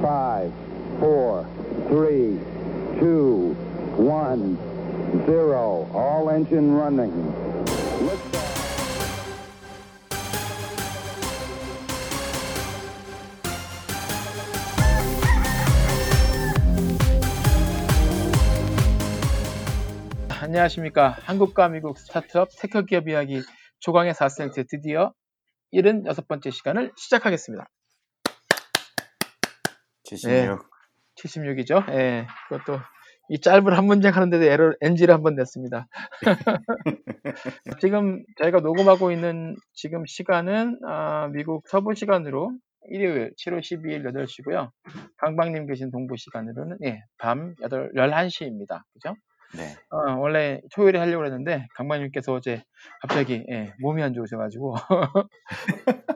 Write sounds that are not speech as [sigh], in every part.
five, four, three, two, one, zero. All engine running. 안녕하십니까. 한국과 미국 스타트업 테크 기업 이야기 조광의 4센트 드디어 76번째 시간을 시작하겠습니다. 76. 76이죠. 예. 그것도 이 짧은 한 문장 하는데도 에러 NG를 한 번 냈습니다. [laughs] 지금 저희가 녹음하고 있는 지금 시간은 아, 미국 서부 시간으로 일요일 7월 12일 8시고요. 강박님 계신 동부 시간으로는 예, 밤 8, 11시입니다. 그죠? 네. 어, 원래 토요일에 하려고 했는데 강박님께서 어제 갑자기 예, 몸이 안 좋으셔가지고 [laughs]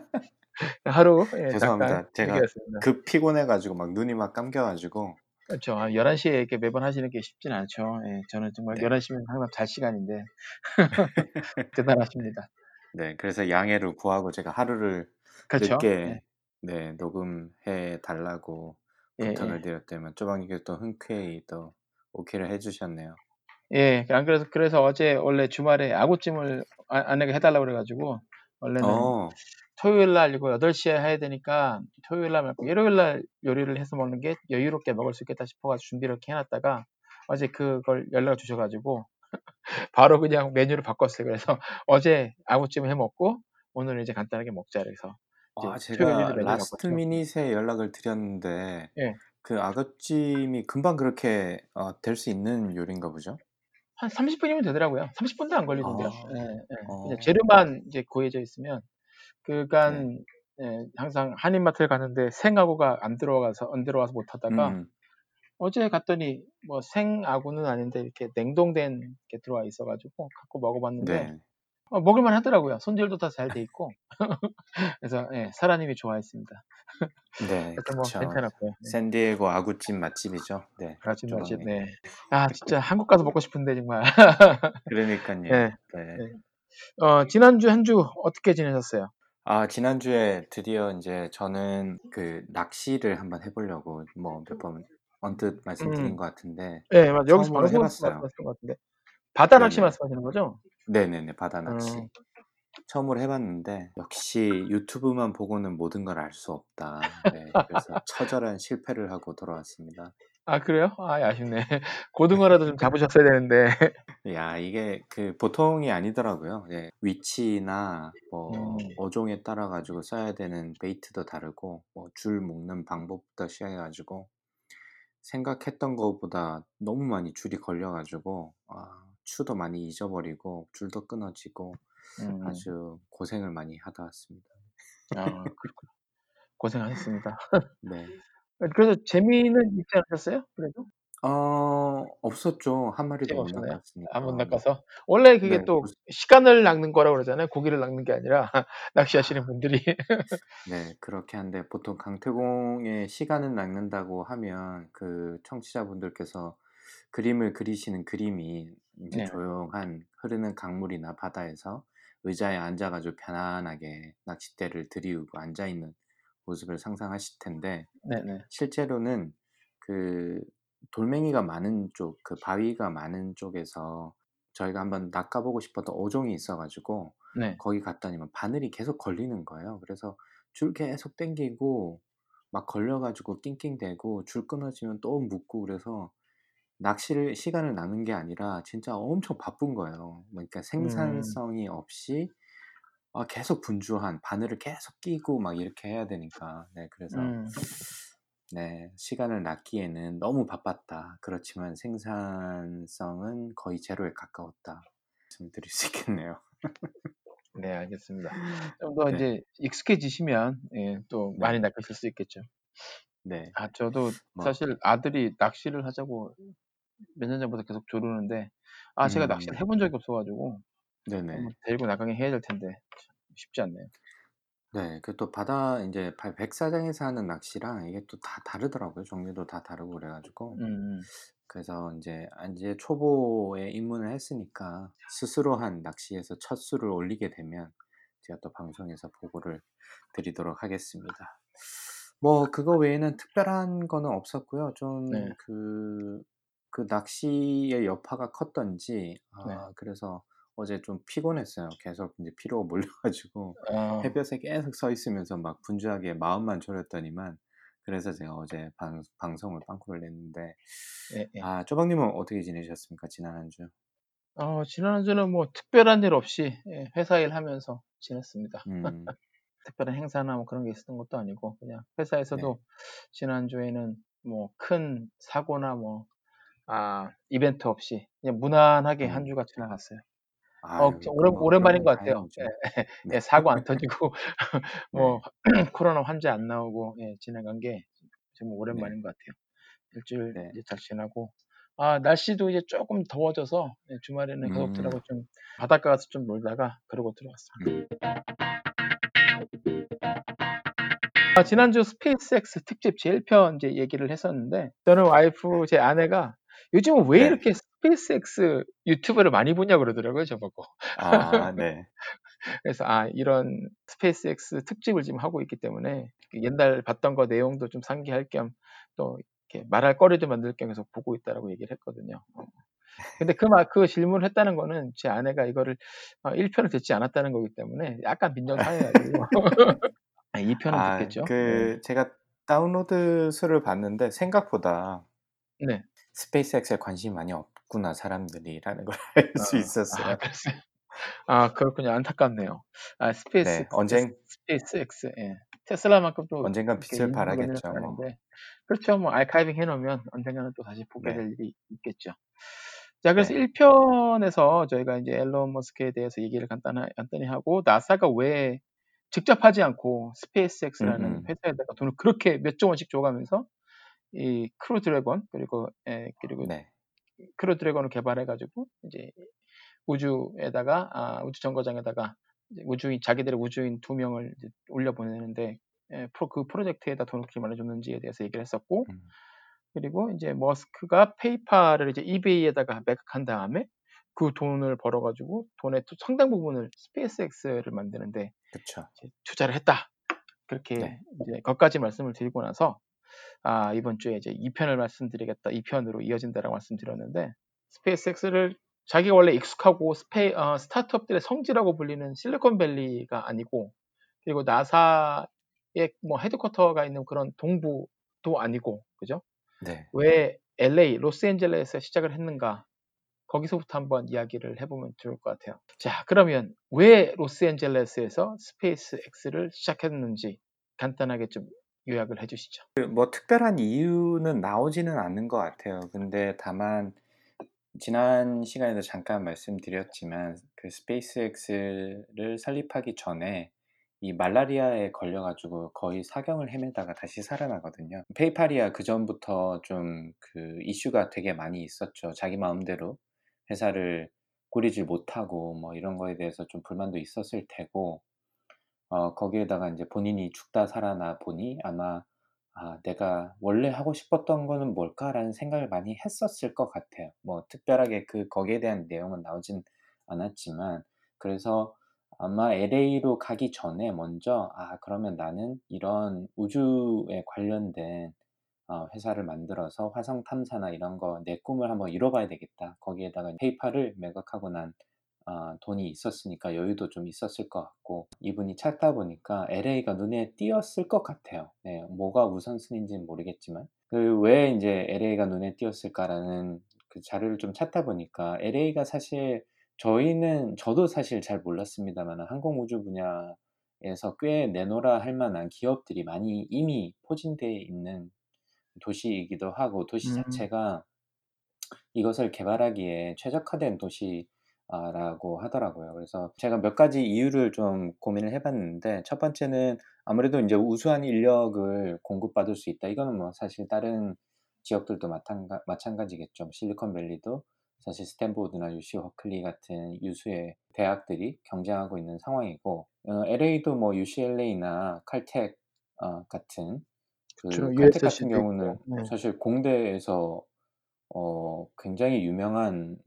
[laughs] 하루 예, 죄송합니다. 제가 얘기했습니다. 급 피곤해가지고 막 눈이 막 감겨가지고. 그렇죠. 11시에 이렇게 매번 하시는 게 쉽진 않죠. 예, 저는 정말 네. 11시면 항상 잘 시간인데 [laughs] 대단하십니다. 네. 그래서 양해를 구하고 제가 하루를 그렇죠. 늦게 예, 네 녹음해 달라고 예, 부탁을 예. 드렸다면 쪼방이께 또 흔쾌히 또 오케이를 해주셨네요. 예, 안 그래서 그래서 어제 원래 주말에 아구찜을 아- 아내가 해달라고 그래가지고 원래는 어, 토요일 날 이거 8시에 해야 되니까 토요일 날 말고 일요일 날 요리를 해서 먹는 게 여유롭게 먹을 수 있겠다 싶어가지고 준비를 이렇게 해놨다가 어제 그걸 연락을 주셔가지고 [laughs] 바로 그냥 메뉴를 바꿨어요. 그래서 [laughs] 어제 아구찜을 해 먹고 오늘 이제 간단하게 먹자 그래서 아, 제가 last. minute에 연락을 드렸는데 예. 그 아구찜이 금방 그렇게 어, 될수 있는 요리인가 보죠? 한 30분이면 되더라고요. 30분도 안 걸리던데요. 아, 예, 예. 어. 재료만 이제 구해져 있으면 그간 예, 항상 한인마트를 가는데 생아구가 안 들어가서 안 들어와서 못 하다가 음, 어제 갔더니 뭐 생아구는 아닌데 이렇게 냉동된 게 들어와 있어가지고 갖고 먹어봤는데 네. 어, 먹을만 하더라고요. 손질도 다 잘 돼 있고 [laughs] 그래서 예, 사라님이 좋아했습니다. 네, [laughs] 뭐. 괜찮았고요. 네. 샌디에고 아구찜 맛집이죠. 네. 맛집 맛집. 네. 아 진짜 한국 가서 먹고 싶은데 정말. 그러니까요. [laughs] 네. 네. 네. 어, 지난주 한 주 어떻게 지내셨어요? 아, 지난주에 드디어 이제 저는 그 낚시를 한번 해보려고 뭐 몇 번 언뜻 말씀드린 음. 것 같은데, 네, 맞 여기서 처음으로 방송에서 해봤어요. 것 같은데 바다 낚시 네네. 말씀하시는 거죠? 네네네, 바다 낚시. 어. 처음으로 해봤는데, 역시 유튜브만 보고는 모든 걸 알 수 없다. 네, 그래서 [laughs] 처절한 실패를 하고 돌아왔습니다. 아 그래요? 아 아쉽네. [laughs] 고등어라도 좀 잡으셨어야 되는데. [laughs] 야, 이게 그 보통이 아니더라고요. 예, 위치나 뭐 음. 어종에 따라 가지고 써야 되는 베이트도 다르고 뭐 줄 묶는 방법부터 시작해가지고 생각했던 것보다 너무 많이 줄이 걸려가지고 아, 추도 많이 잊어버리고 줄도 끊어지고 음. 아주 고생을 많이 하다 왔습니다. 아 그렇군. 고생하셨습니다. [laughs] 네. 그래서 재미는 있지 않으셨어요? 그래도 어, 없었죠. 한 마리도 못 재미없었나요? 낚았으니까. 안못 낚아서 원래 그게 네, 또 그- 시간을 낚는 거라고 그러잖아요. 고기를 낚는 게 아니라 [laughs] 낚시하시는 분들이. 네, 그렇게 한데 보통 강태공의 시간을 낚는다고 하면 그 청취자분들께서 그림을 그리시는 그림이 이제 네. 조용한 흐르는 강물이나 바다에서 의자에 앉아가지고 편안하게 낚싯대를 들이우고 앉아 있는 모습을 상상하실 텐데 네네. 실제로는 그 돌멩이가 많은 쪽, 그 바위가 많은 쪽에서 저희가 한번 낚아보고 싶었던 어종이 있어가지고 네. 거기 갔더니만 바늘이 계속 걸리는 거예요. 그래서 줄 계속 당기고 막 걸려가지고 낑낑대고 줄 끊어지면 또 묶고 그래서 낚시를 시간을 낚는 게 아니라 진짜 엄청 바쁜 거예요. 그러니까 생산성이 없이 아, 계속 분주한 바늘을 계속 끼고 막 이렇게 해야 되니까 네 그래서 음. 네 시간을 낚기에는 너무 바빴다. 그렇지만 생산성은 거의 제로에 가까웠다. 말씀드릴 수 있겠네요. 네 알겠습니다. 좀 더 네. 이제 익숙해지시면 예, 또 네. 많이 낚으실 수 있겠죠. 네. 아 저도 뭐. 사실 아들이 낚시를 하자고 몇 년 전부터 계속 조르는데 아 제가 음. 낚시를 해본 적이 없어가지고 네네. 데리고 나가긴 해야 될 텐데 참 쉽지 않네요. 네, 그 또 바다 이제 바- 백사장에서 하는 낚시랑 이게 또 다 다르더라고요. 종류도 다 다르고 그래 가지고 음, 그래서 이제 이제 초보에 입문을 했으니까 스스로 한 낚시에서 첫 수를 올리게 되면 제가 또 방송에서 보고를 드리도록 하겠습니다. 뭐 그거 외에는 특별한 거는 없었고요. 좀 네. 그 그 낚시의 여파가 컸던지 네. 아 그래서 어제 좀 피곤했어요. 계속 인제 피로가 몰려 가지고 어. [laughs] 햇볕에 계속 서 있으면서 막 분주하게 마음만 졸였더니만 그래서 제가 어제 방 방송을 빵꾸를 냈는데 예 예. 아 쪼박님은 어떻게 지내셨습니까? 지난 한 주? 어 지난 한 주는 뭐 특별한 일 없이 예 회사 일 하면서 지냈습니다. 음. [laughs] 특별한 행사나 뭐 그런 게 있었던 것도 아니고 그냥 네. 회사에서도 지난 주에는 뭐 큰 사고나 뭐 아 이벤트 없이 그냥 무난하게 한 음. 주가 지나갔어요. 어 아유 저 오랜 뭐 오랜만인 그러면 것 같아요. 다행이죠. 예 네. 예 사고 안 터지고 [laughs] 네. 뭐 [clears throat] 코로나 환자 안 나오고 예 지나간 게 정말 네. 오랜만인 것 같아요. 일주일 네. 이제 잘 지나고 아 날씨도 이제 쪼끔 더워져서 예 주말에는 음. 가족들하고 좀 바닷가 가서 좀 놀다가 그러고 들어왔습니다. 음. 아 지난주 SpaceX 특집 제 1편 이제 얘기를 했었는데 저는 와이프 제 아내가 "요즘은 왜 네. 이렇게 SpaceX 유튜브를 많이 보냐." 그러더라고요, 저보고. 아 네. [laughs] 그래서 아 이런 SpaceX 특집을 지금 하고 있기 때문에 그 옛날 봤던 거 내용도 좀 상기할 겸 또 이렇게 말할 거리도 만들 겸 해서 보고 있다라고 얘기를 했거든요. 어. 근데 그 말 그 질문을 했다는 거는 제 아내가 이거를 어1 편을 듣지 않았다는 거기 때문에 약간 빈정상해 가지고 [laughs] 아2 편은 아 듣겠죠. 네. 그 제가 다운로드 수를 봤는데 생각보다 네. SpaceX에 관심이 많이 없 구나 사람들이라는 걸 알수 아. 아 있었어요. 글쎄요. 아 그렇군요. 안타깝네요. 아 Space 네. 언젠 SpaceX 예. 테슬라만큼 또 언젠간 이렇게 빛을 발하겠죠 뭐. 그렇죠. 뭐 archiving 해 놓으면 언젠가는 또 다시 보게 네. 될 일이 있겠죠. 자 그래서 네. 1 편에서 저희가 인제 일론 머스크에 대해서 얘기를 간단하 간단히 하고 나사가 왜 직접 하지 않고 스페이스X라는 음음. 회사에다가 돈을 그렇게 몇조 원씩 줘 가면서 이 크루 드래곤 그리고 예 그리고 네. 크루 드래곤을 개발해 가지고 이제 우주에다가 아 우주 정거장에다가 이제 우주인 자기들의 우주인 2 명을 이제 올려 보내는데 예 프로 그 프로젝트에다 돈을 그렇게 많이 줬는지에 대해서 얘기를 했었고 음. 그리고 인제 머스크가 페이팔을 이제 이베이에다가 매각한 다음에 그 돈을 벌어 가지고 돈의 또 상당 부분을 스페이스X를 만드는 데 그쵸. 이제 투자를 했다. 그렇게 네. 이제 거기까지 말씀을 드리고 나서 아 이번 주에 이제 2 편을 말씀드리겠다. 2 편으로 이어진다라고 말씀드렸는데 스페이스X를 자기가 원래 익숙하고 스페이 어 스타트업들의 성지라고 불리는 실리콘밸리가 아니고 그리고 나사의 뭐 headquarter가 있는 그런 동부도 아니고 그죠? 네. 왜 LA 로스앤젤레스에 시작을 했는가? 거기서부터 한번 이야기를 해 보면 좋을 것 같아요. 자 그러면 왜 로스앤젤레스에서 스페이스X를 시작했는지 간단하게 좀 요약을 해 주시죠. 그뭐 특별한 이유는 나오지는 않는 것 같아요. 근데 다만 지난 시간에도 잠깐 말씀드렸지만 그 스페이스X를 설립하기 전에 이 말라리아에 걸려 가지고 거의 사경을 헤매다가 다시 살아나거든요. 페이팔이야 그 전부터 좀 그 이슈가 되게 많이 있었죠. 자기 마음대로 회사를 꾸리질 못하고 뭐 이런 거에 대해서 좀 불만도 있었을 테고 어 거기에다가 인제 본인이 죽다 살아나 보니 아마 '아 내가 원래 하고 싶었던 거는 뭘까?'라는 생각을 많이 했었을 것 같아요. 뭐 특별하게 그 거기에 대한 내용은 나오진 않았지만 그래서 아마 LA로 가기 전에 먼저 '아 그러면 나는 이런 우주에 관련된 어 회사를 만들어서 화성 탐사나 이런 거 내 꿈을 한번 이뤄 봐야 되겠다.' 거기에다가 페이팔을 매각하고 난 아 돈이 있었으니까 여유도 좀 있었을 것 같고 이분이 찾다 보니까 LA가 눈에 띄었을 것 같아요. 네. 뭐가 우선순위인지는 모르겠지만. 그왜 인제 'LA가 눈에 띄었을까.'라는 그 자료를 좀 찾다 보니까 LA가 사실 저희는 저도 사실 잘 몰랐습니다마는 항공우주 분야에서 꽤 내놓으라 할 만한 기업들이 많이 이미 포진되어 있는 도시이기도 하고 도시 음. 자체가 이것을 개발하기에 최적화된 도시 아 라고 하더라고요. 그래서 제가 몇 가지 이유를 좀 고민을 해 봤는데 첫 번째는 아무래도 인제 '우수한 인력을 공급받을 수 있다.' 이거는 뭐 사실 다른 지역들도 마탄가 마찬가지겠죠. 실리콘밸리도 사실 스탠포드나 UC 버클리 같은 유수의 대학들이 경쟁하고 있는 상황이고 어 LA도 뭐 UCLA나 칼텍 어 같은 그 그쵸. 칼텍 같은 경우는. 네. 사실 공대에서 어 굉장히 유명한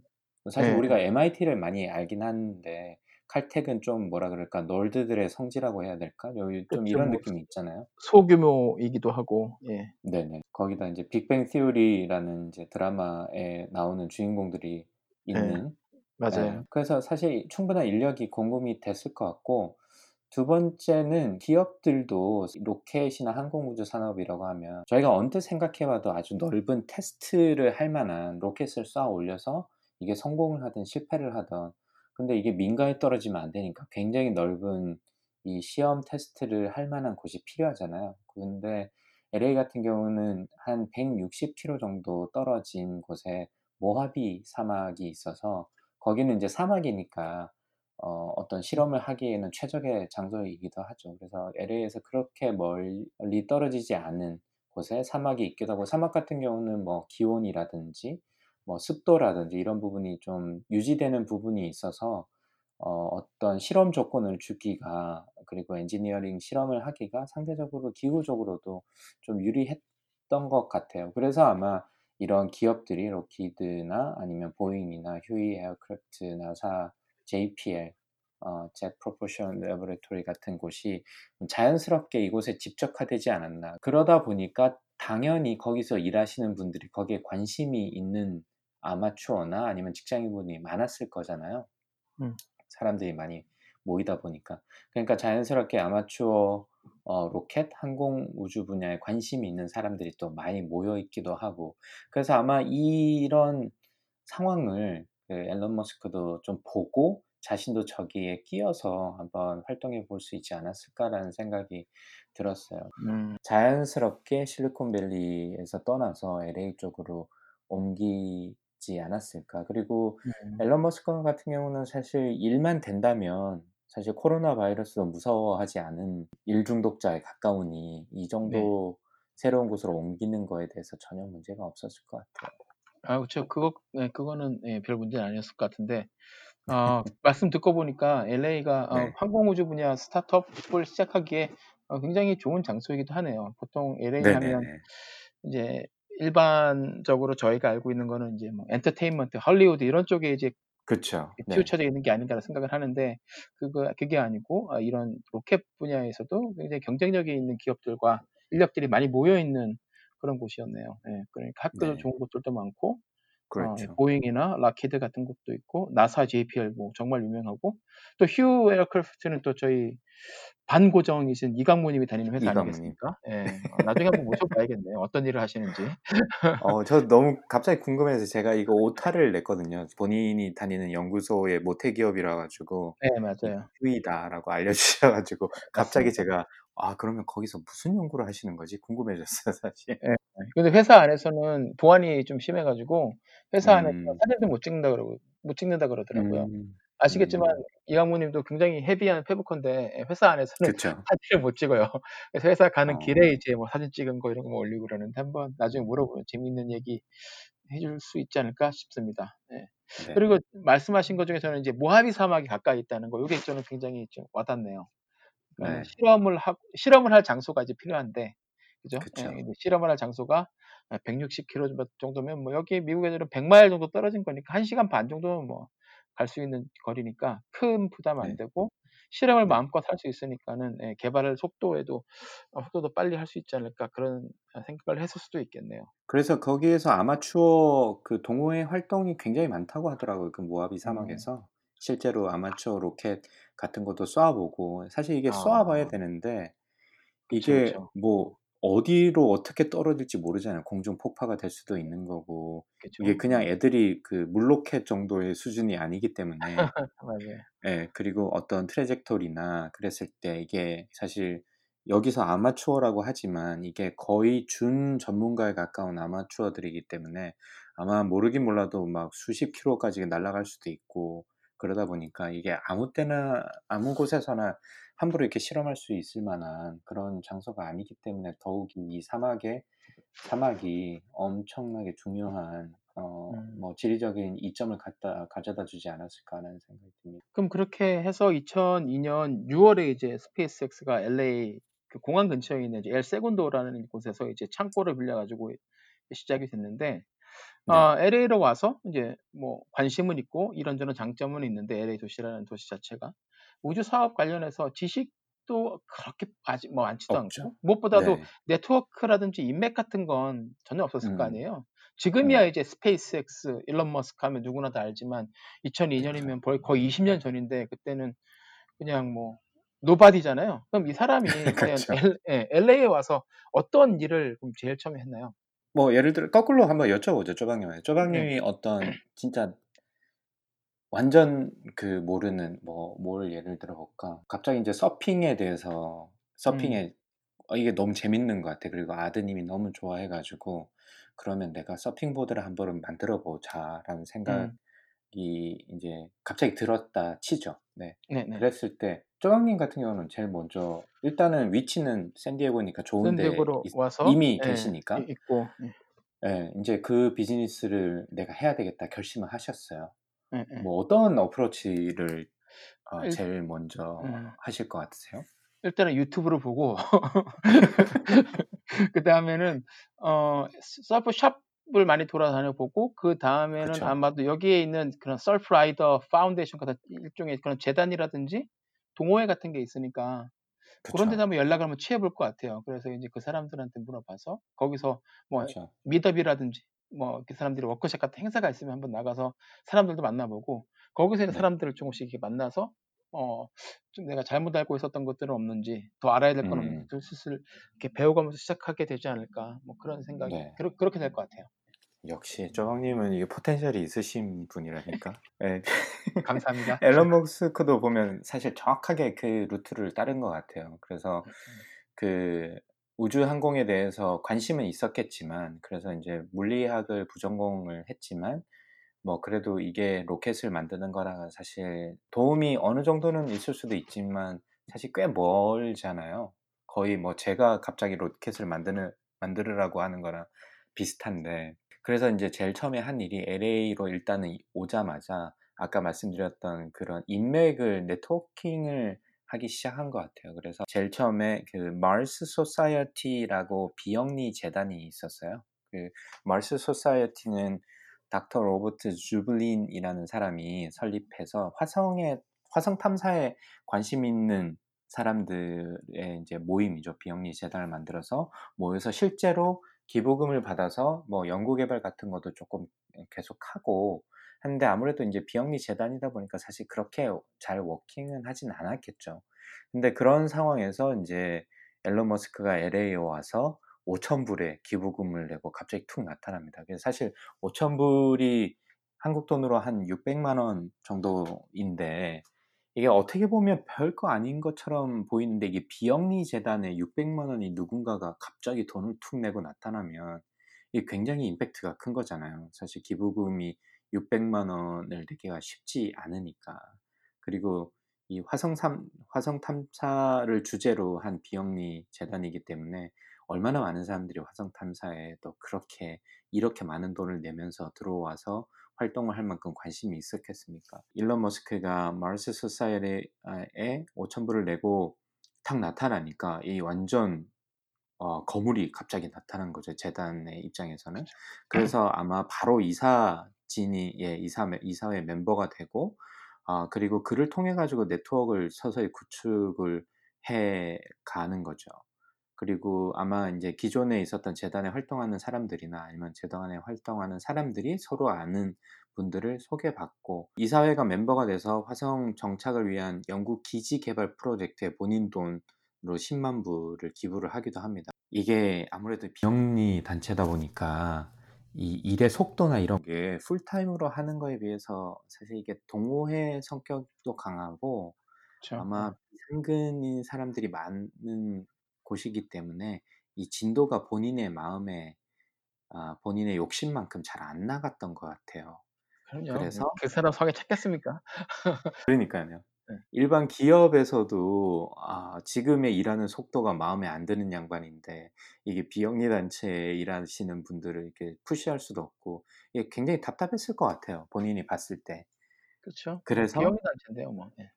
사실 예. 우리가 MIT를 많이 알긴 하는데 칼텍은 좀 뭐라 그럴까 널드들의 성지라고 해야 될까? 여기 좀 그쵸. 이런 뭐 느낌이 있잖아요. 소규모이기도 하고. 예. 네네. 거기다 인제 Big Bang Theory라는 이제 드라마에 나오는 주인공들이 예. 있는 예. 맞아요. 그래서 사실 충분한 인력이 공급이 됐을 것 같고 두 번째는 기업들도 로켓이나 항공우주 산업이라고 하면 저희가 언뜻 생각해 봐도 아주 넓은 테스트를 할 만한 로켓을 쏘아 올려서 이게 성공을 하든 실패를 하든 근데 이게 민가에 떨어지면 안 되니까 굉장히 넓은 이 시험 테스트를 할 만한 곳이 필요하잖아요. 근데 LA 같은 경우는 한 160km 정도 떨어진 곳에 모하비 사막이 있어서 거기는 이제 사막이니까 어 어떤 실험을 하기에는 최적의 장소이기도 하죠. 그래서 LA에서 그렇게 멀리 떨어지지 않은 곳에 사막이 있기도 하고 사막 같은 경우는 뭐 기온이라든지 뭐 습도라든지 이런 부분이 좀 유지되는 부분이 있어서 어 어떤 실험 조건을 주기가 그리고 엔지니어링 실험을 하기가 상대적으로 기후적으로도 좀 유리했던 것 같아요. 그래서 아마 이런 기업들이 록히드나 아니면 보잉이나 휴즈 에어크래프트, 나사, JPL, 어 Jet Propulsion Laboratory 같은 곳이 자연스럽게 이곳에 집적화되지 않았나. 그러다 보니까 당연히 거기서 일하시는 분들이 거기에 관심이 있는 아마추어나 아니면 직장인분이 많았을 거잖아요. 음. 사람들이 많이 모이다 보니까. 그러니까 자연스럽게 아마추어 어 로켓, 항공 우주 분야에 관심이 있는 사람들이 또 많이 모여 있기도 하고 그래서 아마 이런 상황을 그 앨런 머스크도 좀 보고 자신도 저기에 끼어서 한번 활동해 볼 수 있지 않았을까라는 생각이 들었어요. 음. 자연스럽게 실리콘밸리에서 떠나서 LA 쪽으로 옮기 지 않았을까. 그리고 음. 앨런 머스크 같은 경우는 사실 일만 된다면 사실 코로나 바이러스도 무서워하지 않은 일 중독자에 가까우니 이 네. 정도 새로운 곳으로 옮기는 거에 대해서 전혀 문제가 없었을 것 같아요. 아 그쵸. 그거 네 그거는 예별 문제는 아니었을 것 같은데 어 [laughs] 말씀 듣고 보니까 LA가 어 네. 항공우주 분야 스타트업을 시작하기에 어 굉장히 좋은 장소이기도 하네요. 보통 LA 하면 네네네. 이제 일반적으로 저희가 알고 있는 거는 이제 뭐 엔터테인먼트, 할리우드 이런 쪽에 이제 그쵸. 네. 치우쳐져 있는 게 아닌가라는 생각을 하는데 그거 그게 아니고 아 이런 로켓 분야에서도 굉장히 경쟁력이 있는 기업들과 인력들이 많이 모여 있는 그런 곳이었네요. 예. 그러니까 학교도 네. 좋은 곳들도 많고 어 그렇죠. 보잉이나 락히드 같은 곳도 있고 나사, JPL 뭐 정말 유명하고 또 휴즈 에어크래프트는 또 저희 반고정이신 이강무 님이 다니는 회사 이강무 님. 아니겠습니까? 예. 어 [laughs] 나중에 한번 모셔 봐야겠네요. 어떤 일을 하시는지. 어 저 너무 갑자기 궁금해서 제가 이거 오타를 냈거든요. 본인이 다니는 연구소의 모태 기업이라 가지고 네이 맞아요. 휴이다라고 알려주셔 가지고 갑자기. 제가 ' 아 그러면 거기서 무슨 연구를 하시는 거지?' 궁금해졌어요 [laughs] 사실. 예. 근데 회사 안에서는 보안이 좀 심해 가지고 회사 안에서 음. 사진도 못 찍는다 그러고 못 찍는다 그러더라고요. 음. 아시겠지만 음. 이강무 님도 굉장히 헤비한 페브컨데 예 회사 안에서는 그쵸. [laughs] 사진을 못 찍어요. 그래서 회사 가는 길에 어. 이제 뭐 사진 찍은 거 이런 거뭐 올리고 그러는데 한번 나중에 물어보면 재미있는 얘기 해줄 수 있지 않을까 싶습니다. 예. 네. 그리고 말씀하신 것 중에서는 이제 모하비 사막이 가까이 있다는 거 요게 저는 굉장히 좀 와닿네요. 그러니까 네. 실험을 하고 실험을 할 장소가 이제 필요한데 그죠? 예. 실험을 할 장소가 아 160km 정도면 뭐 여기 미국 애들은 100 마일 정도 떨어진 거니까 1 시간 반 정도면 뭐 갈 수 있는 거리니까 큰 부담 안 네. 되고 실험을 네. 마음껏 할 수 있으니까는 예 개발을 속도에도 어 속도도 빨리 할 수 있지 않을까 그런 아 생각을 했을 수도 있겠네요. 그래서 거기에서 아마추어 그 동호회 활동이 굉장히 많다고 하더라고요. 그 모하비 음. 사막에서. 실제로 아마추어 로켓 같은 것도 쏘아 보고 사실 이게 봐야 아. 되는데 그쵸, 이게 그쵸. 뭐 어디로 어떻게 떨어질지 모르잖아요. 공중 폭파가 될 수도 있는 거고. 그쵸. 이게 그냥 음. 애들이 그 물로켓 정도의 수준이 아니기 때문에 [laughs] 맞아요. 예. 그리고 어떤 트래젝토리나 그랬을 때 이게 사실 여기서 아마추어라고 하지만 이게 거의 준 전문가에 가까운 아마추어들이기 때문에 아마 모르긴 몰라도 막 수십 킬로까지 날아갈 수도 있고 그러다 보니까 이게 아무 때나 아무 곳에서나 함부로 이렇게 실험할 수 있을 만한 그런 장소가 아니기 때문에 더욱이 이 사막에 사막이 엄청나게 중요한 어 음. 뭐 지리적인 이점을 갖다 가져다 주지 않았을까라는 생각이 듭니다. 그럼 그렇게 해서 2002년 6월에 이제 스페이스X가 LA 그 공항 근처에 있는 이제 엘 세군도라는 곳에서 이제 창고를 빌려 가지고 시작이 됐는데 네. 어, LA로 와서 이제 뭐 관심은 있고 이런저런 장점은 있는데 LA 도시라는 도시 자체가 우주 사업 관련해서 지식도 그렇게 아직 뭐 많지도 없죠. 않고 무엇보다도 네. 네트워크라든지 인맥 같은 건 전혀 없었을 거 음. 아니에요. 지금이야 음. 이제 스페이스X, 일론 머스크 하면 누구나 다 알지만 2002년이면 거의, 거의 20년 전인데 그때는 그냥 뭐 노바디잖아요. 그럼 이 사람이 [laughs] 그렇죠. L, 예, LA에 와서 어떤 일을 그럼 제일 처음에 했나요? 뭐 예를 들어 거꾸로 한번 여쭤보죠, 쪼박님한테. 네. 쪼박님이 어떤 [clears throat] 진짜 완전 그 모르는 뭐 뭘 예를 들어 볼까? 갑자기 이제 서핑에 대해서 음, 서핑에 어, 이게 너무 재밌는 것 같아. 그리고 아드님이 너무 좋아해 가지고 그러면 내가 서핑보드를 한번 만들어 보자라는 생각이 음, 이제 갑자기 들었다 치죠. 네. 네네. 그랬을 때 쪼박님 같은 경우는 제일 먼저 일단은 위치는 샌디에고니까 좋은데 샌디에고로 있- 와서 이미 예, 계시니까 이- 있고 예, 예, 이제 그 비즈니스를 내가 해야 되겠다 결심을 하셨어요. 예, 예. 뭐 어떤 어프로치를 어, 일- 제일 먼저 음. 하실 것 같으세요? 일단은 유튜브를 보고 [laughs] 그 다음에는 어 surf shop을 많이 돌아다녀 보고 그 다음에는 그쵸. 아마도 여기에 있는 그런 Surfrider Foundation 같은 일종의 그런 재단이라든지 동호회 같은 게 있으니까 그런 데다 그쵸. 한번 연락을 한번 취해 볼 것 같아요. 그래서 이제 그 사람들한테 물어봐서 거기서 뭐 그쵸. meetup이라든지 뭐 그 사람들이 워크숍 같은 행사가 있으면 한번 나가서 사람들도 만나보고 거기서 이제 네. 사람들을 조금씩 이렇게 만나서 어 좀 내가 잘못 알고 있었던 것들은 없는지 더 알아야 될건 음. 없는지 슬슬 이렇게 배워가면서 시작하게 되지 않을까 뭐 그런 생각이 네. 그렇, 그렇게 될 것 같아요. 역시 쪼박님은 이게 potential이 있으신 분이라니까. 예. 감사합니다. [laughs] 일론 머스크도 보면 사실 정확하게 그 루트를 따른 것 같아요. 그래서 그 우주 항공에 대해서 관심은 있었겠지만, 그래서 이제 물리학을 부전공을 했지만, 뭐 그래도 이게 로켓을 만드는 거랑은 사실 도움이 어느 정도는 있을 수도 있지만 사실 꽤 멀잖아요. 거의 뭐 제가 갑자기 로켓을 만드는 만들으라고 하는 거랑 비슷한데 그래서 이제 제일 처음에 한 일이 LA로 일단은 오자마자 아까 말씀드렸던 그런 인맥을 networking을 하기 시작한 것 같아요. 그래서 제일 처음에 그 Mars Society라고 비영리 재단이 있었어요. 그 Mars Society는 닥터 로버트 주브린이라는 사람이 설립해서 화성에 화성 탐사에 관심 있는 사람들의 이제 모임이죠. 비영리 재단을 만들어서 모여서 실제로 기부금을 받아서 뭐 연구개발 같은 것도 조금 계속 하고 한데 아무래도 이제 비영리 재단이다 보니까 사실 그렇게 잘 워킹은 하진 않았겠죠. 근데 그런 상황에서 이제 앨런 머스크가 LA에 와서 5천 불의 기부금을 내고 갑자기 툭 나타납니다. 그래서 사실 5천 불이 한국 돈으로 한 600만 원 정도인데 이게 어떻게 보면 별거 아닌 것처럼 보이는데 이게 비영리 재단에 600만 원이 누군가가 갑자기 돈을 툭 내고 나타나면 이게 굉장히 임팩트가 큰 거잖아요. 사실 기부금이 600만 원을 내기가 쉽지 않으니까. 그리고 이 화성 탐 화성 탐사를 주제로 한 비영리 재단이기 때문에 얼마나 많은 사람들이 화성 탐사에 또 그렇게 이렇게 많은 돈을 내면서 들어와서 활동을 할 만큼 관심이 있었겠습니까? 일론 머스크가 마르스 소사이어티에 5천 불을 내고 탁 나타나니까 이 완전 어, 거물이 갑자기 나타난 거죠 재단의 입장에서는 그래서 아마 바로 이사진이 예 이사 이사회 멤버가 되고 아 그리고 그를 통해 가지고 네트워크를 서서히 구축을 해 가는 거죠. 그리고 아마 이제 기존에 있었던 재단에 활동하는 사람들이나 아니면 재단에 활동하는 사람들이 서로 아는 분들을 소개받고 이사회가 멤버가 돼서 화성 정착을 위한 연구 기지 개발 프로젝트에 본인 돈으로 10만 불을 기부를 하기도 합니다. 이게 아무래도 비영리 단체다 보니까 이 일의 속도나 이런 게 풀타임으로 하는 거에 비해서 사실 이게 동호회 성격도 강하고 그렇죠. 아마 상근인 사람들이 많은 곳이기 때문에 이 진도가 본인의 마음에 아, 본인의 욕심만큼 잘 안 나갔던 것 같아요. 그럼요. 그래서 그 사람 성에 찾겠습니까? [laughs] 그러니까요. 네. 일반 기업에서도 아, 지금의 일하는 속도가 마음에 안 드는 양반인데 이게 비영리 단체에 일하시는 분들을 이렇게 푸시할 수도 없고 이게 굉장히 답답했을 것 같아요. 본인이 봤을 때. 그렇죠. 그래서 비영리 단체인데요, 뭐. 예.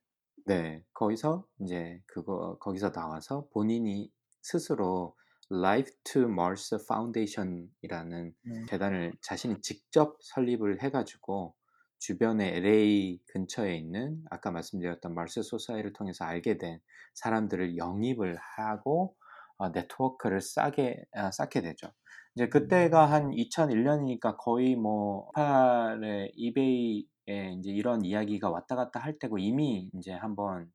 네, 거기서 이제 그거 거기서 나와서 본인이 스스로 Life to Mars Foundation이라는 음. 재단을 자신이 직접 설립을 해가지고 주변에 LA 근처에 있는 아까 말씀드렸던 마르스 소사이를 통해서 알게 된 사람들을 영입을 하고 어, 네트워크를 싸게 아, 쌓게 되죠. 이제 그때가 한 2001년이니까 거의 뭐 팔의 이베이에 이제 이런 이야기가 왔다 갔다 할 때고 이미 이제 한번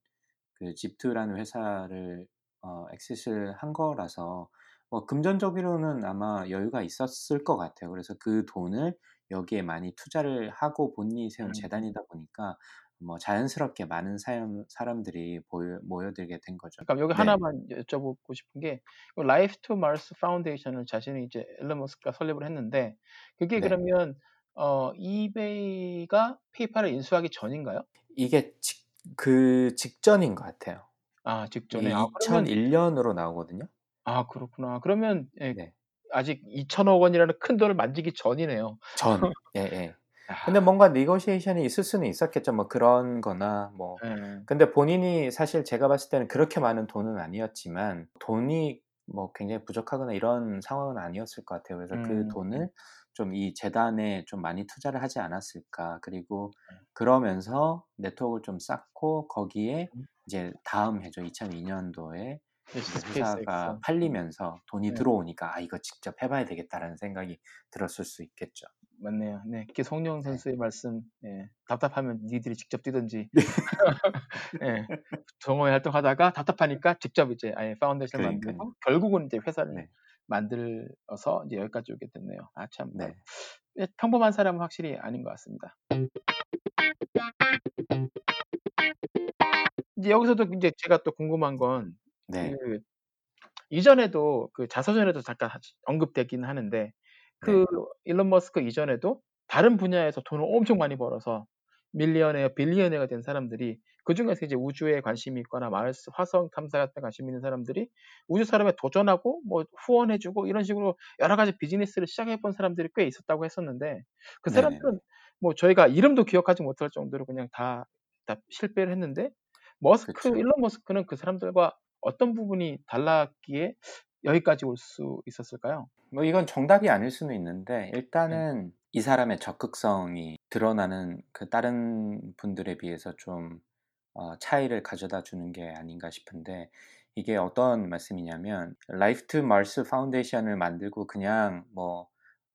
그 Zip2라는 회사를 어, 엑시스를 한 거라서 뭐 금전적으로는 아마 여유가 있었을 것 같아요. 그래서 그 돈을 여기에 많이 투자를 하고 본인이 세운 음. 재단이다 보니까 뭐 자연스럽게 많은 사람, 사람들이 모여, 모여들게 된 거죠. 그러니까 여기 네. 하나만 여쭤보고 싶은 게 Life to Mars Foundation을 자신이 이제 일론 머스크가 설립을 했는데 그게 네. 그러면 어 이베이가 페이팔을 인수하기 전인가요? 이게 직, 그 직전인 것 같아요. 아 직전에 아 그러면 2001년으로 나오거든요. 아 그렇구나. 그러면 예, 네. 아직 2천억 원이라는 큰 돈을 만지기 전이네요. 전. [laughs] 예, 예. 아, 근데 뭔가 니고시에이션이 있을 수는 있었겠죠. 뭐 그런 거나 뭐 예. 근데 본인이 사실 제가 봤을 때는 그렇게 많은 돈은 아니었지만 돈이 뭐 굉장히 부족하거나 이런 상황은 아니었을 것 같아요. 그래서 그 음. 돈을 좀 이 재단에 좀 많이 투자를 하지 않았을까. 그리고 네. 그러면서 네트워크를 좀 쌓고 거기에 음. 이제 다음 해죠. 2002년도에 이제 SpaceX. 회사가 팔리면서 돈이 네. 들어오니까 아 이거 직접 해봐야 되겠다라는 생각이 들었을 수 있겠죠. 맞네요. 네, 이 기성용 네. 선수의 말씀, 예, 답답하면 니들이 직접 뛰든지, [laughs] 예, 동호회 활동하다가 답답하니까 직접 이제 아예 파운데이션 그러니까요. 만들고 결국은 이제 회사를 네. 만들어서 이제 여기까지 오게 됐네요. 아 참, 네. 예, 평범한 사람은 확실히 아닌 것 같습니다. 이제 여기서도 이제 제가 또 궁금한 건 네. 그 이전에도 그 자서전에도 잠깐 하- 언급되긴 하는데 그 일론 머스크 이전에도 다른 분야에서 돈을 엄청 많이 벌어서 millionaire, billionaire가 된 사람들이 그 중에서 이제 우주에 관심이 있거나 Mars, 화성 탐사 같은 데 관심 있는 사람들이 우주 사업에 도전하고 뭐 후원해주고 이런 식으로 여러 가지 비즈니스를 시작해본 사람들이 꽤 있었다고 했었는데 그 네네네. 사람들은 뭐 저희가 이름도 기억하지 못할 정도로 그냥 다, 다 실패를 했는데 머스크, 그쵸. 일론 머스크는 그 사람들과 어떤 부분이 달랐기에 여기까지 올 수 있었을까요? 뭐 이건 정답이 아닐 수는 있는데 일단은 이 사람의 적극성이 드러나는 그 다른 분들에 비해서 좀 어, 차이를 가져다 주는 게 아닌가 싶은데 이게 어떤 말씀이냐면 Life to Mars Foundation을 만들고 그냥 뭐